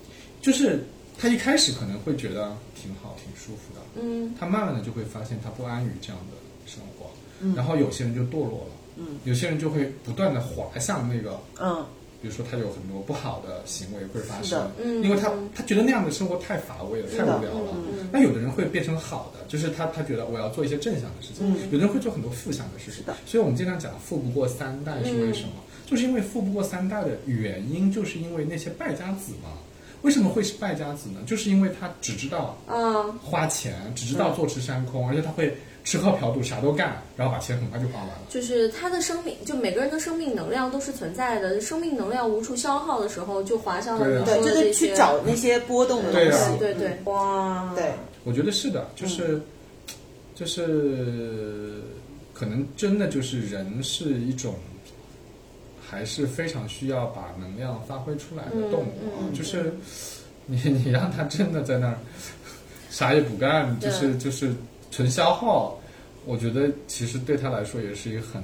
就是他一开始可能会觉得挺好、挺舒服的，嗯他慢慢的就会发现他不安于这样的生活，嗯然后有些人就堕落了，嗯有些人就会不断的滑向那个，嗯比如说他有很多不好的行为会发生，嗯因为他他觉得那样的生活太乏味了，太无聊了。嗯那有的人会变成好的，就是他他觉得我要做一些正向的事情，嗯有的人会做很多负向的事情。的所以我们经常讲富不过三代是为什么？就是因为富不过三代的原因，就是因为那些败家子嘛。为什么会是败家子呢？就是因为他只知道啊花钱，只知道坐吃山空，而且他会吃喝嫖赌啥都干，然后把钱很快就花完了。就是他的生命，就每个人的生命能量都是存在的，生命能量无处消耗的时候，就滑向了对啊你对，说的这些。就是去找那些波动的东对啊西。对对，哇，对，我觉得是的，就是，就是可能真的就是人是一种，还是非常需要把能量发挥出来的动物啊。嗯嗯就是你 你让他真的在那儿啥也不干，就是就是纯消耗，我觉得其实对他来说也是一个很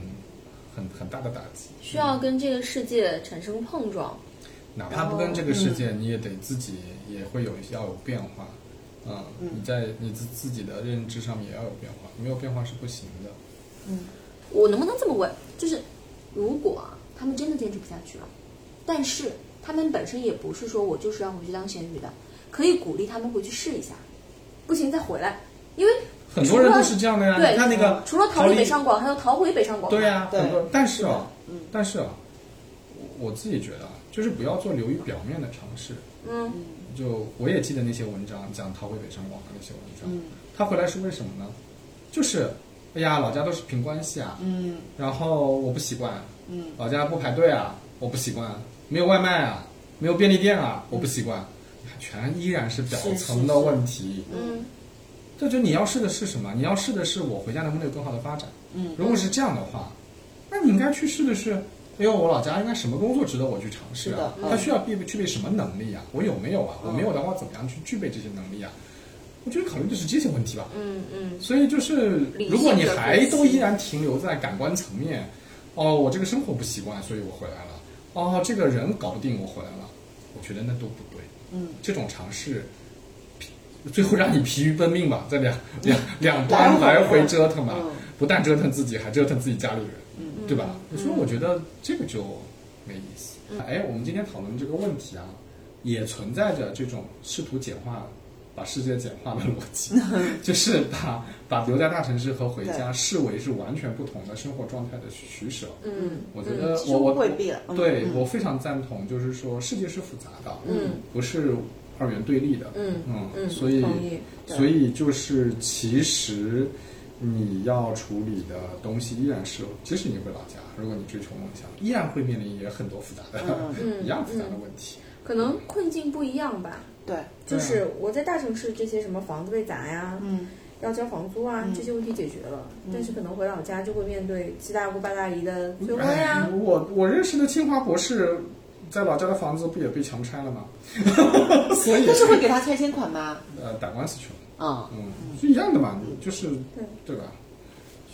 很很大的打击。需要跟这个世界产生碰撞。哪怕不跟这个世界，你也得自己也会有要有变化，嗯，你在你自自己的认知上面也要有变化，没有变化是不行的。嗯我能不能这么问？就是如果啊，他们真的坚持不下去了，但是他们本身也不是说我就是要回去当咸鱼的，可以鼓励他们回去试一下，不行再回来，因为很多人都是这样的呀，对你看那个除了逃离北上广，还有逃回北上广。对呀、对。很多，但是啊，嗯。但是啊，我自己觉得啊，就是不要做流于表面的尝试。嗯。就我也记得那些文章讲逃回北上广的那些文章，嗯。他回来是为什么呢？就是，哎呀，老家都是凭关系啊，嗯。然后我不习惯，嗯，老家不排队啊，我不习惯，没有外卖啊，没有便利店啊，我不习惯，全依然是表层的问题。嗯这就你要试的是什么？你要试的是我回家能不能有更好的发展。嗯如果是这样的话，那你应该去试的是，哎呦，我老家应该什么工作值得我去尝试啊他需要具备具备什么能力啊？我有没有啊？我没有的话，怎么样去具备这些能力啊？我觉得考虑的是这些问题吧。嗯嗯所以就是如果你还都依然停留在感官层面，哦，我这个生活不习惯，所以我回来了。哦，这个人搞不定，我回来了。我觉得那都不对。嗯，这种尝试，疲最后让你疲于奔命吧，在两 两两端来回折腾吧，嗯不但折腾自己，还折腾自己家里人，嗯对吧？所以我觉得这个就没意思。哎，我们今天讨论这个问题啊，也存在着这种试图简化。把世界简化的逻辑，就是把把留在大城市和回家视为是完全不同的生活状态的取舍。嗯我觉得我我对我非常赞同，就是说世界是复杂的，嗯，不是二元对立的，嗯嗯嗯所以所以就是其实你要处理的东西依然是，即使你回老家，如果你追求梦想，依然会面临也很多复杂的、嗯一样复杂的问题。可能困境不一样吧。对，就是我在大城市这些什么房子被砸呀，嗯要交房租啊，这些问题解决了，但是可能回老家就会面对七大姑八大姨的催婚呀哎，我我认识的清华博士，在老家的房子不也被强拆了吗？所以但是会给他拆迁款吗？呃打官司去了。嗯嗯，是一样的嘛，就是对对吧？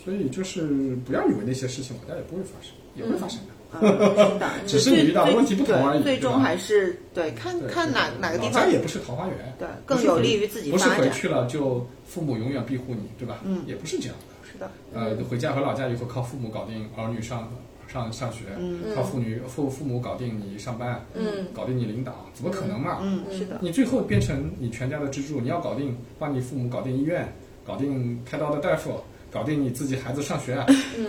所以就是不要以为那些事情老家也不会发生，也会发生的。只是你遇到的问题不同而已最终还是对看对看哪哪个地方老家也不是桃花源，对更有利于自己不是。回去了就父母永远庇护你，对吧？嗯也不是这样的。是的，呃，回家回老家以后，靠父母搞定儿女上上上学，嗯靠父女父父母搞定你上班，嗯搞定你领导，怎么可能嘛？嗯，是的，你最后变成你全家的支柱，你要搞定，帮你父母搞定医院，搞定开刀的大夫，搞定你自己孩子上学，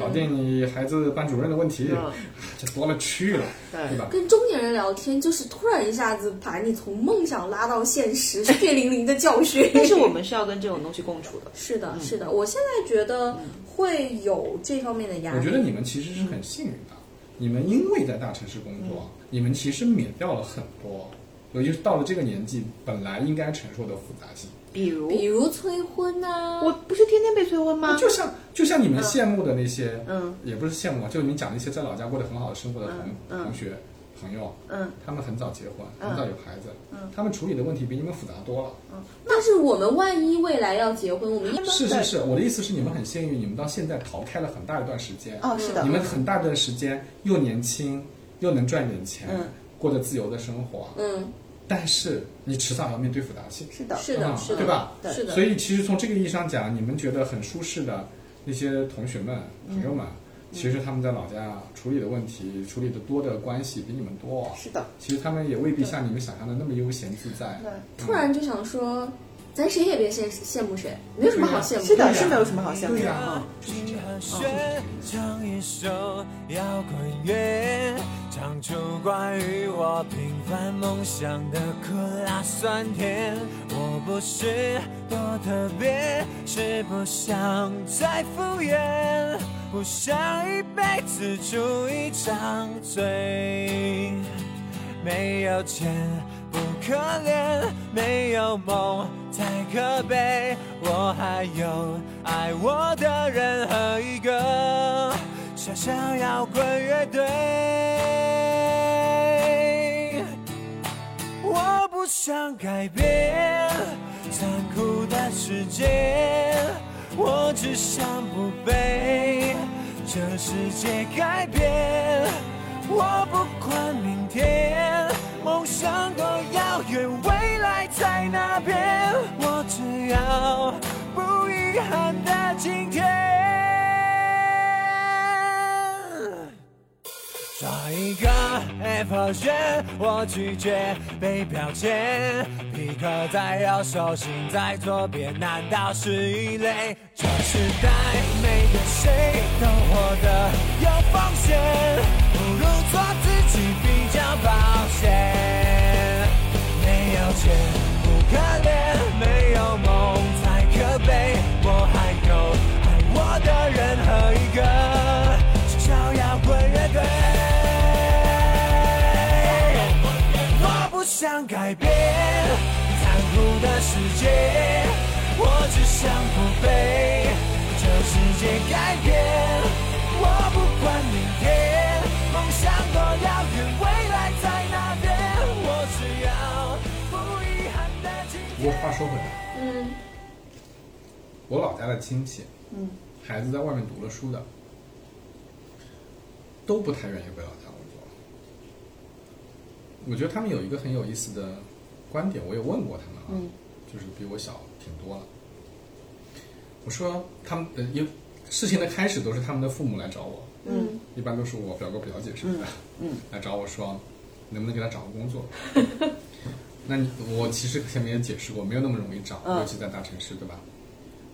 搞定你孩子班主任的问题，嗯这多了去了，对对吧？跟中年人聊天，就是突然一下子把你从梦想拉到现实，血淋淋的教训。但是我们是要跟这种东西共处的。是的，是的，我现在觉得会有这方面的压力。我觉得你们其实是很幸运的，你们因为在大城市工作，你们其实免掉了很多，尤其是到了这个年纪，本来应该承受的复杂性。比如，比如催婚呐、我不是天天被催婚吗？就像就像你们羡慕的那些，嗯。也不是羡慕啊，就你讲那些在老家过得很好的生活的同、同学朋友，嗯，他们很早结婚，嗯。很早有孩子，嗯。他们处理的问题比你们复杂多了。嗯。但是我们万一未来要结婚，我们是是是，我的意思是你们很幸运，你们到现在逃开了很大一段时间。哦，是的，你们很大段时间又年轻，又能赚点钱，嗯。过着自由的生活。嗯，但是你迟早要面对复杂性，是的，是的，嗯是的，对吧？是的，所以其实从这个意义上讲，你们觉得很舒适的那些同学们、朋友们，其实他们在老家处理的问题、处理的多的关系比你们多。是的，其实他们也未必像你们想象的那么悠闲自在。对，突然就想说，咱谁也别羡羡慕谁，没有什么好羡慕。是的，对呀是没有什么好羡慕的啊。金和弦唱一首摇滚乐，唱出关于我平凡梦想的苦辣酸甜。我不是多特别，是不想再敷衍，不想一辈子住一张嘴。没有钱不可怜，没有梦太可悲。我还有爱我的人和一个小小摇滚乐队。我不想改变残酷的世界，我只想不被这世界改变。我不管明天梦想多遥远，未来在那边，我只要不遗憾的今天。抓一个 a p p，我拒绝被标签。皮克在右手，心在左边，难道是异类？这时代每个谁都活得有风险，说自己比较保险，没有钱不可怜，没有梦才可悲，我还有爱我的人和一个小小摇滚乐队，我不想改变残酷的世界，我只想不被这世界改变，我不管你。遥远，未来在那边，我只要不遗憾的今不过话说回来，嗯。我老家的亲戚，嗯，孩子在外面读了书的，都不太愿意回老家工作。我觉得他们有一个很有意思的观点，我也问过他们啊，嗯。就是比我小挺多了。我说他们呃，因为事情的开始都是他们的父母来找我，嗯。一般都是我表哥表姐什么的，嗯来找我说，能不能给他找个工作？那你我其实前面也解释过，没有那么容易找，嗯尤其在大城市，对吧？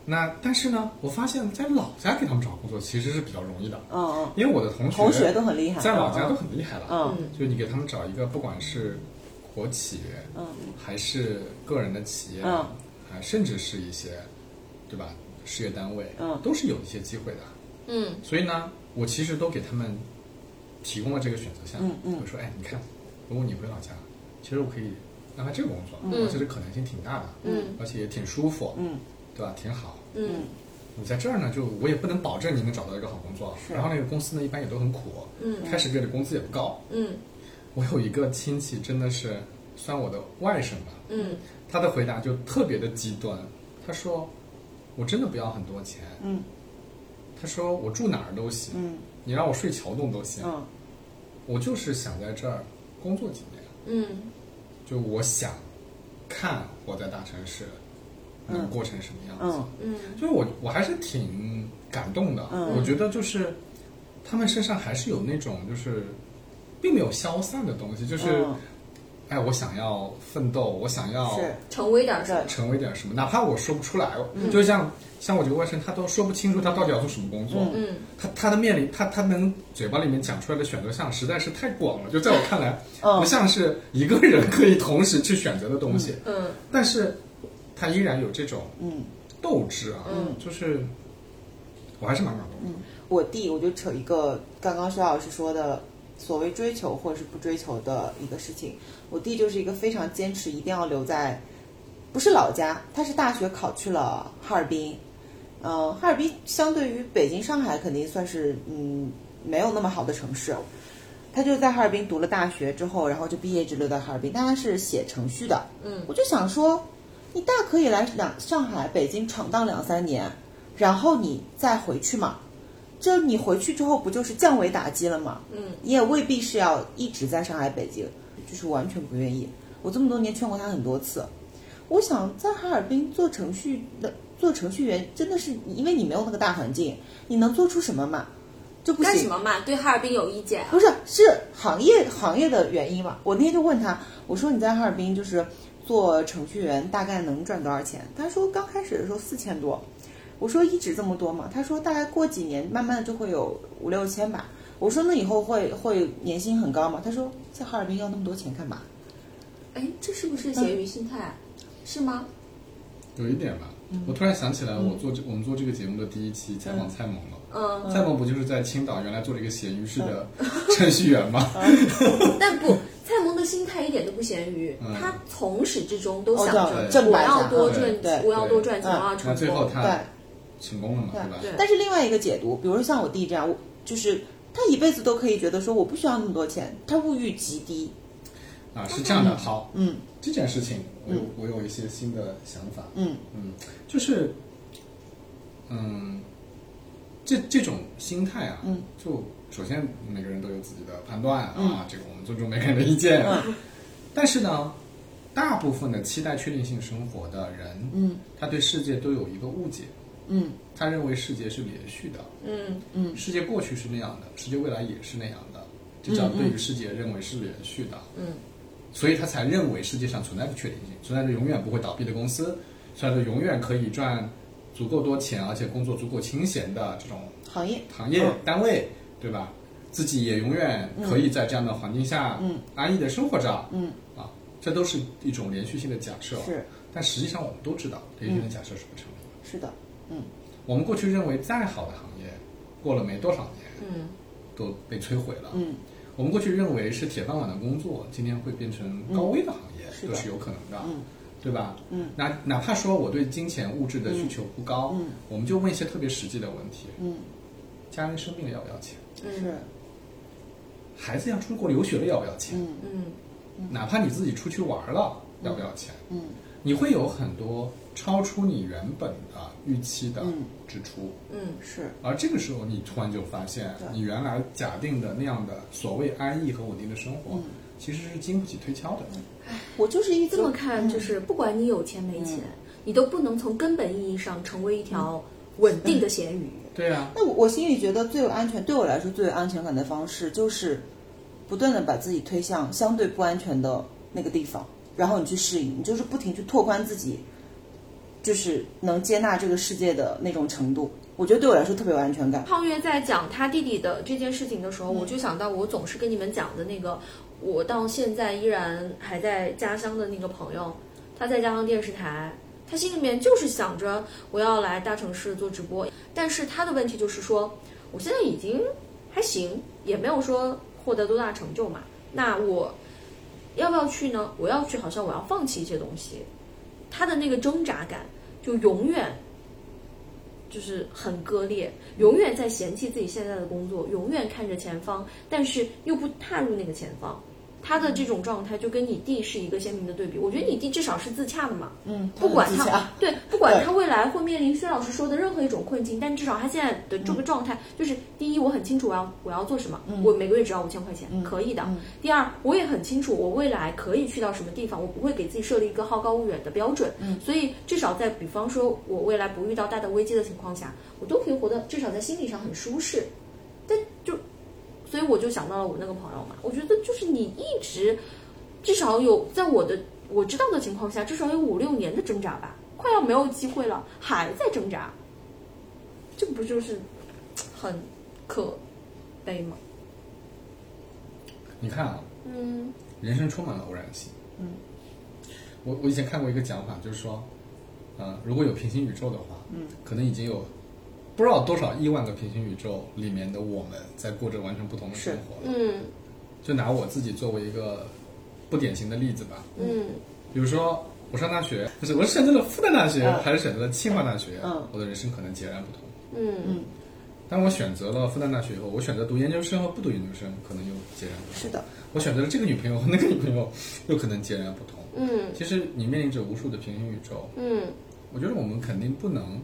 那但是呢，我发现，在老家给他们找工作其实是比较容易的，嗯嗯，因为我的同学同学都很厉害在老家都很厉害了。嗯嗯就你给他们找一个，不管是国企，嗯还是个人的企业，嗯啊，甚至是一些，对吧？事业单位，嗯都是有一些机会的。嗯所以呢，我其实都给他们提供了这个选择项。嗯嗯。我说，哎，你看，如果你回老家，其实我可以安排这个工作，嗯。而且这可能性挺大的，嗯。而且也挺舒服，嗯。对吧？挺好。嗯。你在这儿呢，就我也不能保证你能找到一个好工作，是。然后那个公司呢，一般也都很苦，嗯。开始给的工资也不高。嗯。我有一个亲戚，真的是算我的外甥吧，嗯。他的回答就特别的极端，他说：“我真的不要很多钱。”嗯。他说：“我住哪儿都行，嗯你让我睡桥洞都行，嗯。我就是想在这儿工作几年，嗯。就我想看我在大城市能过成什么样子。嗯。嗯。就是我我还是挺感动的，嗯。我觉得就是他们身上还是有那种就是并没有消散的东西，就是、嗯哎，我想要奋斗，我想要是成为点什么？成为点什么，哪怕我说不出来，嗯就像像我这个外甥，他都说不清楚他到底要做什么工作，嗯他他的面临他他能嘴巴里面讲出来的选择项实在是太广了，就在我看来，嗯不像是一个人可以同时去选择的东西，嗯但是他依然有这种嗯。斗志啊，嗯就是我还是蛮感动的。我弟，我就扯一个刚刚薛老师说的所谓追求或者是不追求的一个事情。我弟就是一个非常坚持一定要留在，不是老家，他是大学考去了哈尔滨。嗯、哈尔滨相对于北京、上海肯定算是嗯没有那么好的城市。他就在哈尔滨读了大学之后，然后就毕业一直留在哈尔滨，但他是写程序的。嗯我就想说，你大可以来两上海、北京闯荡两三年，然后你再回去嘛。这你回去之后不就是降维打击了吗？嗯你也未必是要一直在上海、北京，就是完全不愿意。我这么多年劝过他很多次，我想在哈尔滨做程序的做程序员，真的是因为你没有那个大环境，你能做出什么嘛？就不行。干什么嘛？对哈尔滨有意见啊？不是，是行业行业的原因嘛？我那天就问他，我说你在哈尔滨就是做程序员，大概能赚多少钱？他说刚开始的时候四千多。我说一直这么多嘛？他说大概过几年，慢慢的就会有五六千吧。我说那以后会会年薪很高吗？他说在哈尔滨要那么多钱干嘛？哎，这是不是咸鱼心态？是吗？有一点吧，我突然想起来，我做这我们做这个节目的第一期采访蔡萌了。嗯，蔡萌不就是在青岛原来做了一个咸鱼式的程序员吗？但不，蔡萌的心态一点都不咸鱼，嗯他从始至终都哦想对着我要多赚，对我要多赚钱，对我要那成功。最后他对成功了嘛，对吧？对但是另外一个解读，比如说像我弟这样，我就是他一辈子都可以觉得说我不需要那么多钱，他物欲极低。啊，是这样的。好，嗯这件事情我有我有一些新的想法。嗯嗯，就是，嗯，这这种心态啊，嗯，就首先每个人都有自己的判断啊，嗯这个我们尊重每个人的意见。嗯但是呢，大部分的期待确定性生活的人，嗯他对世界都有一个误解，嗯。他认为世界是连续的，嗯嗯。世界过去是那样的，世界未来也是那样的，这叫对于世界认为是连续的。嗯。所以他才认为世界上存在着确定性，存在着永远不会倒闭的公司，存在着永远可以赚足够多钱，而且工作足够清闲的这种行业。行业嗯。单位，对吧？自己也永远可以在这样的环境下嗯。安逸的生活着，嗯。啊，这都是一种连续性的假设。是，但实际上我们都知道，连续性的假设是不成立的。是的，嗯我们过去认为再好的行业，过了没多少年嗯都被摧毁了。嗯我们过去认为是铁饭碗的工作，今天会变成高危的行业，都是有可能的。嗯对吧？嗯，哪哪怕说我对金钱物质的需求不高，嗯我们就问一些特别实际的问题：嗯，家人生病了要不要钱？是，孩子要出国留学了要不要钱？嗯嗯哪怕你自己出去玩了，要不要钱？嗯你会有很多超出你原本的预期的嗯。支出，嗯是，而这个时候你突然就发现，你原来假定的那样的所谓安逸和稳定的生活，嗯。其实是经不起推敲的。我就是一直这么看，就是不管你有钱没钱，你都不能从根本意义上成为一条稳定的咸鱼。对啊，那我我心里觉得最有安全，对我来说最有安全感的方式，就是不断的把自己推向相对不安全的那个地方，然后你去适应，你就是不停去拓宽自己，就是能接纳这个世界的那种程度。我觉得对我来说特别有安全感。胖月在讲他弟弟的这件事情的时候，我就想到我总是跟你们讲的那个，我到现在依然还在家乡的那个朋友，他在家乡电视台，他心里面就是想着我要来大城市做直播，但是他的问题就是说，我现在已经还行，也没有说获得多大成就嘛，那我要不要去呢？我要去，好像我要放弃一些东西，他的那个挣扎感就永远。就是很割裂，永远在嫌弃自己现在的工作，永远看着前方，但是又不踏入那个前方。他的这种状态就跟你弟是一个鲜明的对比。我觉得你弟至少是自洽的嘛，嗯，不管他对，不管他未来会面临薛老师说的任何一种困境，但至少他现在的这个状态，就是第一，我很清楚我要我要做什么，我每个月只要五千块钱，可以的。第二，我也很清楚我未来可以去到什么地方，我不会给自己设立一个好高骛远的标准。嗯所以至少在比方说我未来不遇到大的危机的情况下，我都可以活得至少在心理上很舒适。所以我就想到了我那个朋友嘛，我觉得就是你一直。至少有在我的我知道的情况下，至少有五六年的挣扎吧，快要没有机会了，还在挣扎，这不就是很可悲吗？你看啊，嗯人生充满了偶然性。嗯，我我以前看过一个讲法，就是说，呃，如果有平行宇宙的话，嗯，可能已经有不知道多少亿万个平行宇宙里面的我们在过着完全不同的生活了。嗯就拿我自己作为一个不典型的例子吧，嗯。比如说我上大学，就是我是选择了复旦大学、嗯。还是选择了清华大学，嗯。我的人生可能截然不同。嗯。当我选择了复旦大学以后，我选择读研究生和不读研究生可能又截然不同。是的，我选择了这个女朋友和那个女朋友，又可能截然不同。嗯。其实你面临着无数的平行宇宙，嗯。我觉得我们肯定不能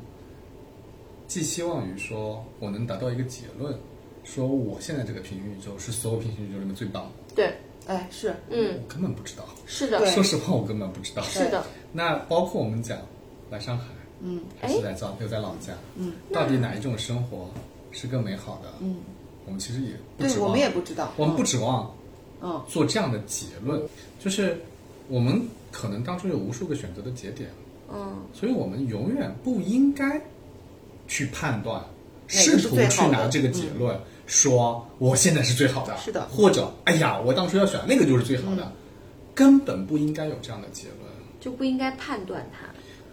寄希望于说我能达到一个结论，说我现在这个平行宇宙是所有平行宇宙里面最棒的。对，哎，是，嗯我根本不知道。是的说实话，我根本不知道。是的，那包括我们讲来上海，嗯还是来造留在老家，嗯，到底哪一种生活是更美好的？嗯，我们其实也不指望，我们也不知道，我们不指望嗯做这样的结论，就是我们可能当中有无数个选择的节点，嗯所以我们永远不应该去判断，试图去拿这个结论、说我现在是最好的，是的。或者哎呀，我当初要选那个就是最好的，嗯。根本不应该有这样的结论。就不应该判断它。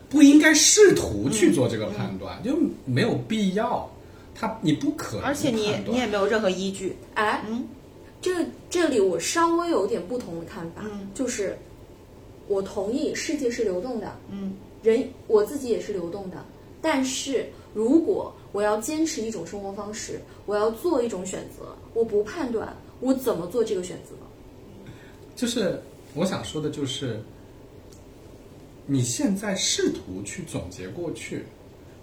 不应该试图去做嗯这个判断，就没有必要。他你不可能而且你你也没有任何依据，哎，嗯。这这里我稍微有点不同的看法，嗯。就是我同意世界是流动的，嗯。人我自己也是流动的，但是如果我要坚持一种生活方式，我要做一种选择，我不判断我怎么做这个选择。就是我想说的，就是你现在试图去总结过去，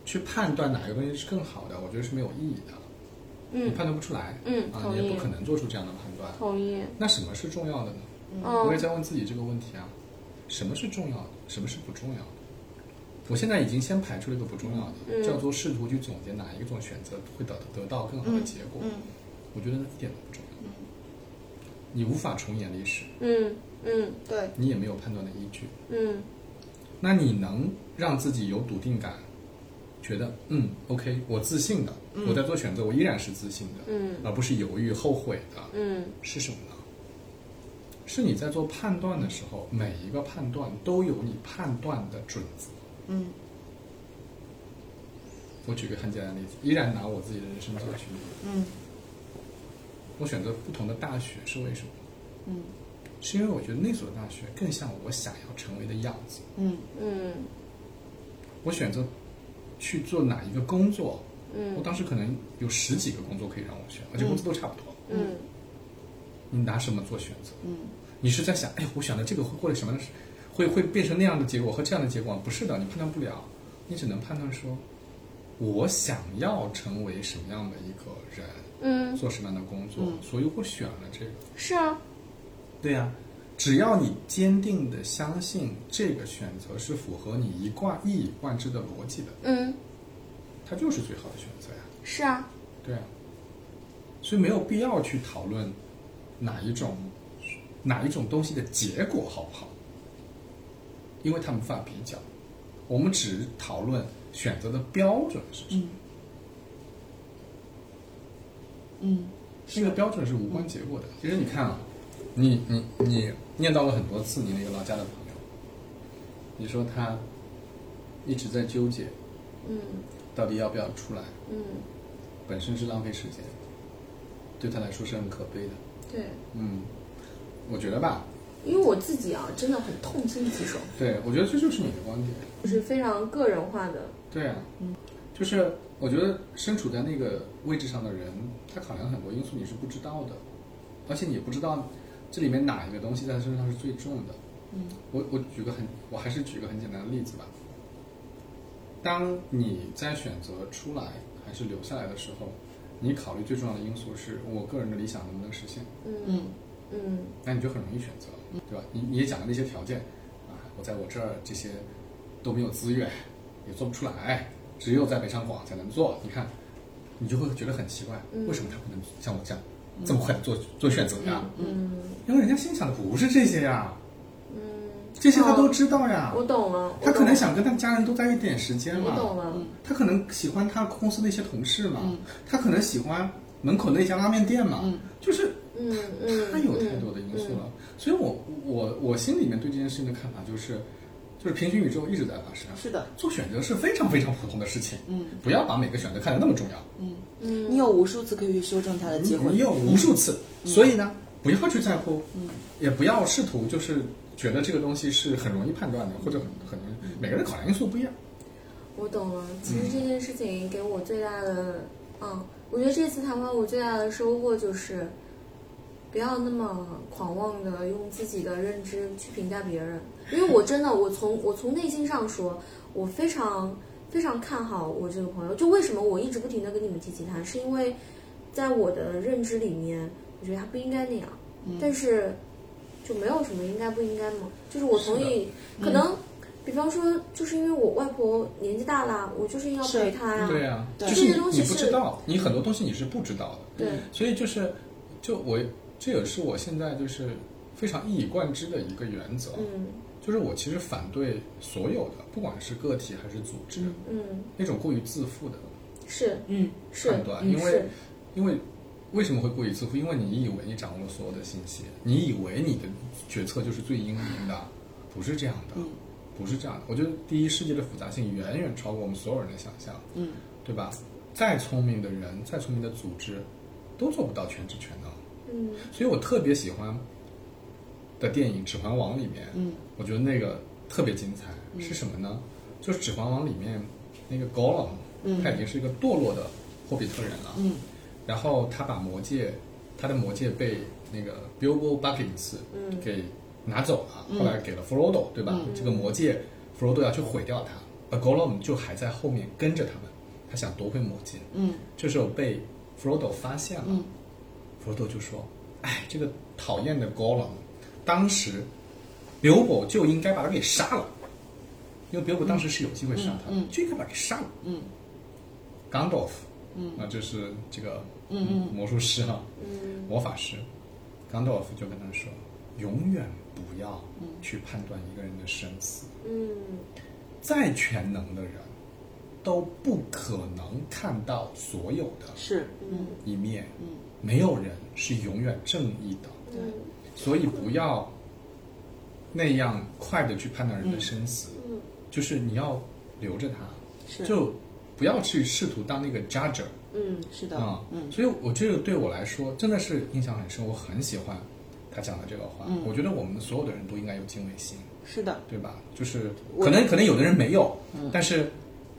去判断哪个东西是更好的，我觉得是没有意义的。嗯你嗯判断不出来，嗯啊，你也不可能做出这样的判断。同意。那什么是重要的呢？嗯我也在问自己这个问题啊，什么是重要的，什么是不重要的？我现在已经先排除了一个不重要的，嗯叫做试图去总结哪一种选择会得得到更好的结果。嗯我觉得一点都不重要。你无法重演历史，嗯嗯对，你也没有判断的依据。嗯那你能让自己有笃定感，觉得嗯，OK，我自信的，我在做选择，我依然是自信的，嗯而不是犹豫后悔的，嗯是什么呢？是你在做判断的时候，每一个判断都有你判断的准则。嗯。我举个很简单的例子，依然拿我自己的人生做举例，嗯。我选择不同的大学是为什么？嗯。是因为我觉得那所大学更像我想要成为的样子。嗯。嗯。我选择去做哪一个工作，嗯。我当时可能有十几个工作可以让我选，而且工资都差不多。嗯。你拿什么做选择？嗯。你是在想，哎，我选的这个会获得什么，会会变成那样的结果和这样的结果？不是的，你判断不了，你只能判断说，我想要成为什么样的一个人，嗯，做什么样的工作，嗯所以我选了这个。是啊，对呀、只要你坚定的相信这个选择是符合你一贯一以贯之的逻辑的，嗯它就是最好的选择呀。是啊，对啊，所以没有必要去讨论哪一种哪一种东西的结果好不好，因为他们无法比较。我们只讨论选择的标准是什么，嗯那个标准是无关结果的。其实你看啊，你你你念叨了很多次你那个老家的朋友，你说他一直在纠结嗯到底要不要出来，嗯，本身是浪费时间，对他来说是很可悲的。对，嗯，我觉得吧，因为我自己啊，真的很痛心疾首，对，我觉得这就是你的观点。就是非常个人化的，对啊，嗯，就是我觉得身处在那个位置上的人，他考量很多因素你是不知道的，而且你也不知道这里面哪一个东西在他身上是最重的。嗯，我我举个很，我还是举个很简单的例子吧。当你在选择出来还是留下来的时候，你考虑最重要的因素是我个人的理想能不能实现，嗯嗯。嗯那你就很容易选择，对吧？你你也讲了那些条件啊，我在我这儿这些都没有资源，也做不出来，只有在北上广才能做。你看，你就会觉得很奇怪，嗯。为什么他不能像我这样这么快的做做选择呀？嗯因为人家心想的不是这些呀，嗯，这些他都知道呀。我懂了，他可能想跟他家人多待一点时间嘛，我懂了，他可能喜欢他公司的一些同事嘛，嗯。他可能喜欢门口那家拉面店嘛，嗯。就是嗯嗯，他有太多的因素了，所以我我我心里面对这件事情的看法就是，就是平行宇宙一直在发生，是的，做选择是非常非常普通的事情，嗯。不要把每个选择看得那么重要，嗯，嗯，你有无数次可以去修正它的机会，你有无数次，所以呢，不要去在乎，嗯。也不要试图就是觉得这个东西是很容易判断的，或者很很容易，每个人考量因素不一样，我懂了。其实这件事情给我最大的，嗯，我觉得这次谈话我最大的收获就是，不要那么狂妄的用自己的认知去评价别人，因为我真的，我从我从内心上说，我非常非常看好我这个朋友。就为什么我一直不停的跟你们提起他，是因为在我的认知里面，我觉得他不应该那样，但是就没有什么应该不应该嘛，就是我同意，可能。比方说，就是因为我外婆年纪大了，我就是要陪她呀。对呀、这些东西你不知道，你很多东西你是不知道的，对。所以就是，就我这也是我现在就是非常一以贯之的一个原则，嗯就是我其实反对所有的，不管是个体还是组织，嗯，那种过于自负的是嗯是判断，嗯因为因为为什么会过于自负？因为你以为你掌握了所有的信息，你以为你的决策就是最英明的，不是这样的，嗯不是这样的。我觉得第一，世界的复杂性远远超过我们所有人的想象，嗯对吧？再聪明的人，再聪明的组织，都做不到全知全能。嗯。所以我特别喜欢的电影《指环王》里面，嗯。我觉得那个特别精彩，是什么呢？就是《指环王》里面那个 Gollum，、嗯。他已经是一个堕落的霍比特人了，嗯。然后他把魔戒，他的魔戒被那个 Bilbo Baggins 嗯。给拿走了，后来给了 Frodo，对吧？这个魔戒，Frodo 要去毁掉它，而 Gollum 就还在后面跟着他们，他想夺回魔戒。嗯。这时候被 Frodo 发现了、嗯 f r o d o 就说：“哎，这个讨厌的 Gollum，当时 Bilbo 就应该把他给杀了，因为 Bilbo 当时是有机会杀他，嗯嗯就应该把他给杀了。嗯。Gandalf，嗯。啊，就是这个嗯嗯。魔术师哈、嗯。魔法师，Gandalf 就跟他说：永远不要去判断一个人的生死，嗯。再全能的人都不可能看到所有的是。嗯。一面。嗯没有人是永远正义的，嗯所以不要那样快的去判断人的生死，嗯。就是你要留着他，是。就不要去试图当那个 judge 嗯是的。啊、嗯。所以我这个对我来说真的是印象很深，我很喜欢他讲的这个话，嗯。我觉得我们所有的人都应该有敬畏心，是的，对吧？就是可能可能有的人没有，但是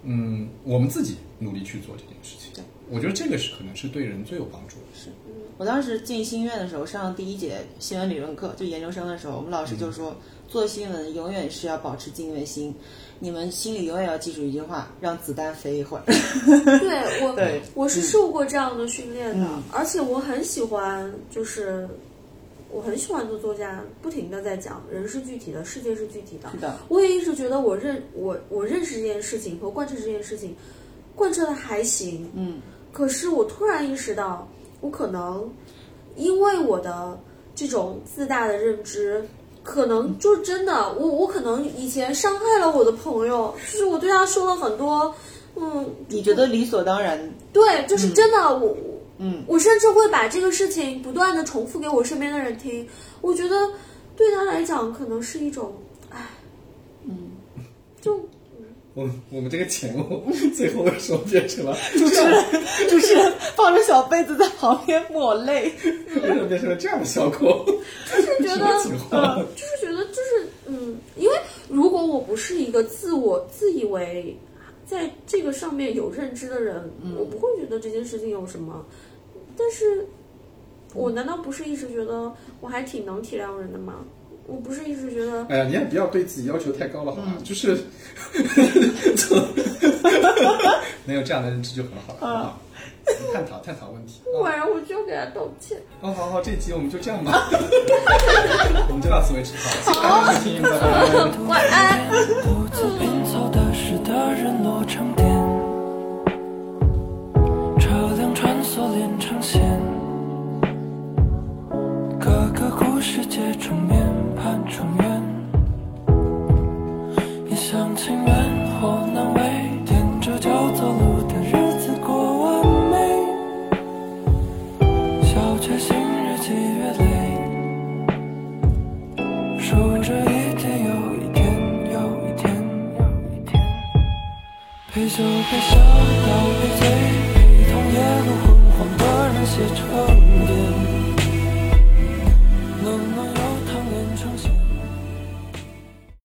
嗯，我们自己努力去做这件事情。对，我觉得这个是可能是对人最有帮助的。是我当时进新院的时候，上第一节新闻理论课，就研究生的时候，我们老师就说，做新闻永远是要保持敬畏心，你们心里永远要记住一句话：让子弹飞一会儿。对我，对我是受过这样的训练的，嗯而且我很喜欢，就是我很喜欢做作家，不停的在讲人是具体的，世界是具体的。是的，我也一直觉得我认我我认识这件事情和贯彻这件事情，贯彻的还行。嗯，可是我突然意识到，我可能因为我的这种自大的认知，可能就真的我我可能以前伤害了我的朋友，就是我对他说了很多，嗯，你觉得理所当然？对，就是真的我。我嗯，我甚至会把这个事情不断的重复给我身边的人听，我觉得对他来讲可能是一种，唉，嗯，就我们我们这个节目 最后的时候变成了主持人，主持人抱着小被子在旁边抹泪。为什么变成了这样的效果？就是觉得呃？就是觉得就是嗯，因为如果我不是一个自我自以为在这个上面有认知的人，我不会觉得这件事情有什么。但是，我难道不是一直觉得我还挺能体谅人的吗？我不是一直觉得哎呀，你也不要对自己要求太高了，好吧？嗯就是 能有这样的认知就很好了，啊？探讨探讨问题。啊晚上我就要给他道歉。哦，好好，这集我们就这样吧，我们就到此为止，好，谢谢大家收听，拜拜。晚安。独自拼凑的是的日落成点，车辆穿梭连成线，各个故事皆重面盼重圆，一厢情愿或难为，踮着脚走路的日子过完美，小确幸日积月累。数着一天又一天又一天又一天，陪酒陪笑到赔罪，陪同夜路昏黄的人写成。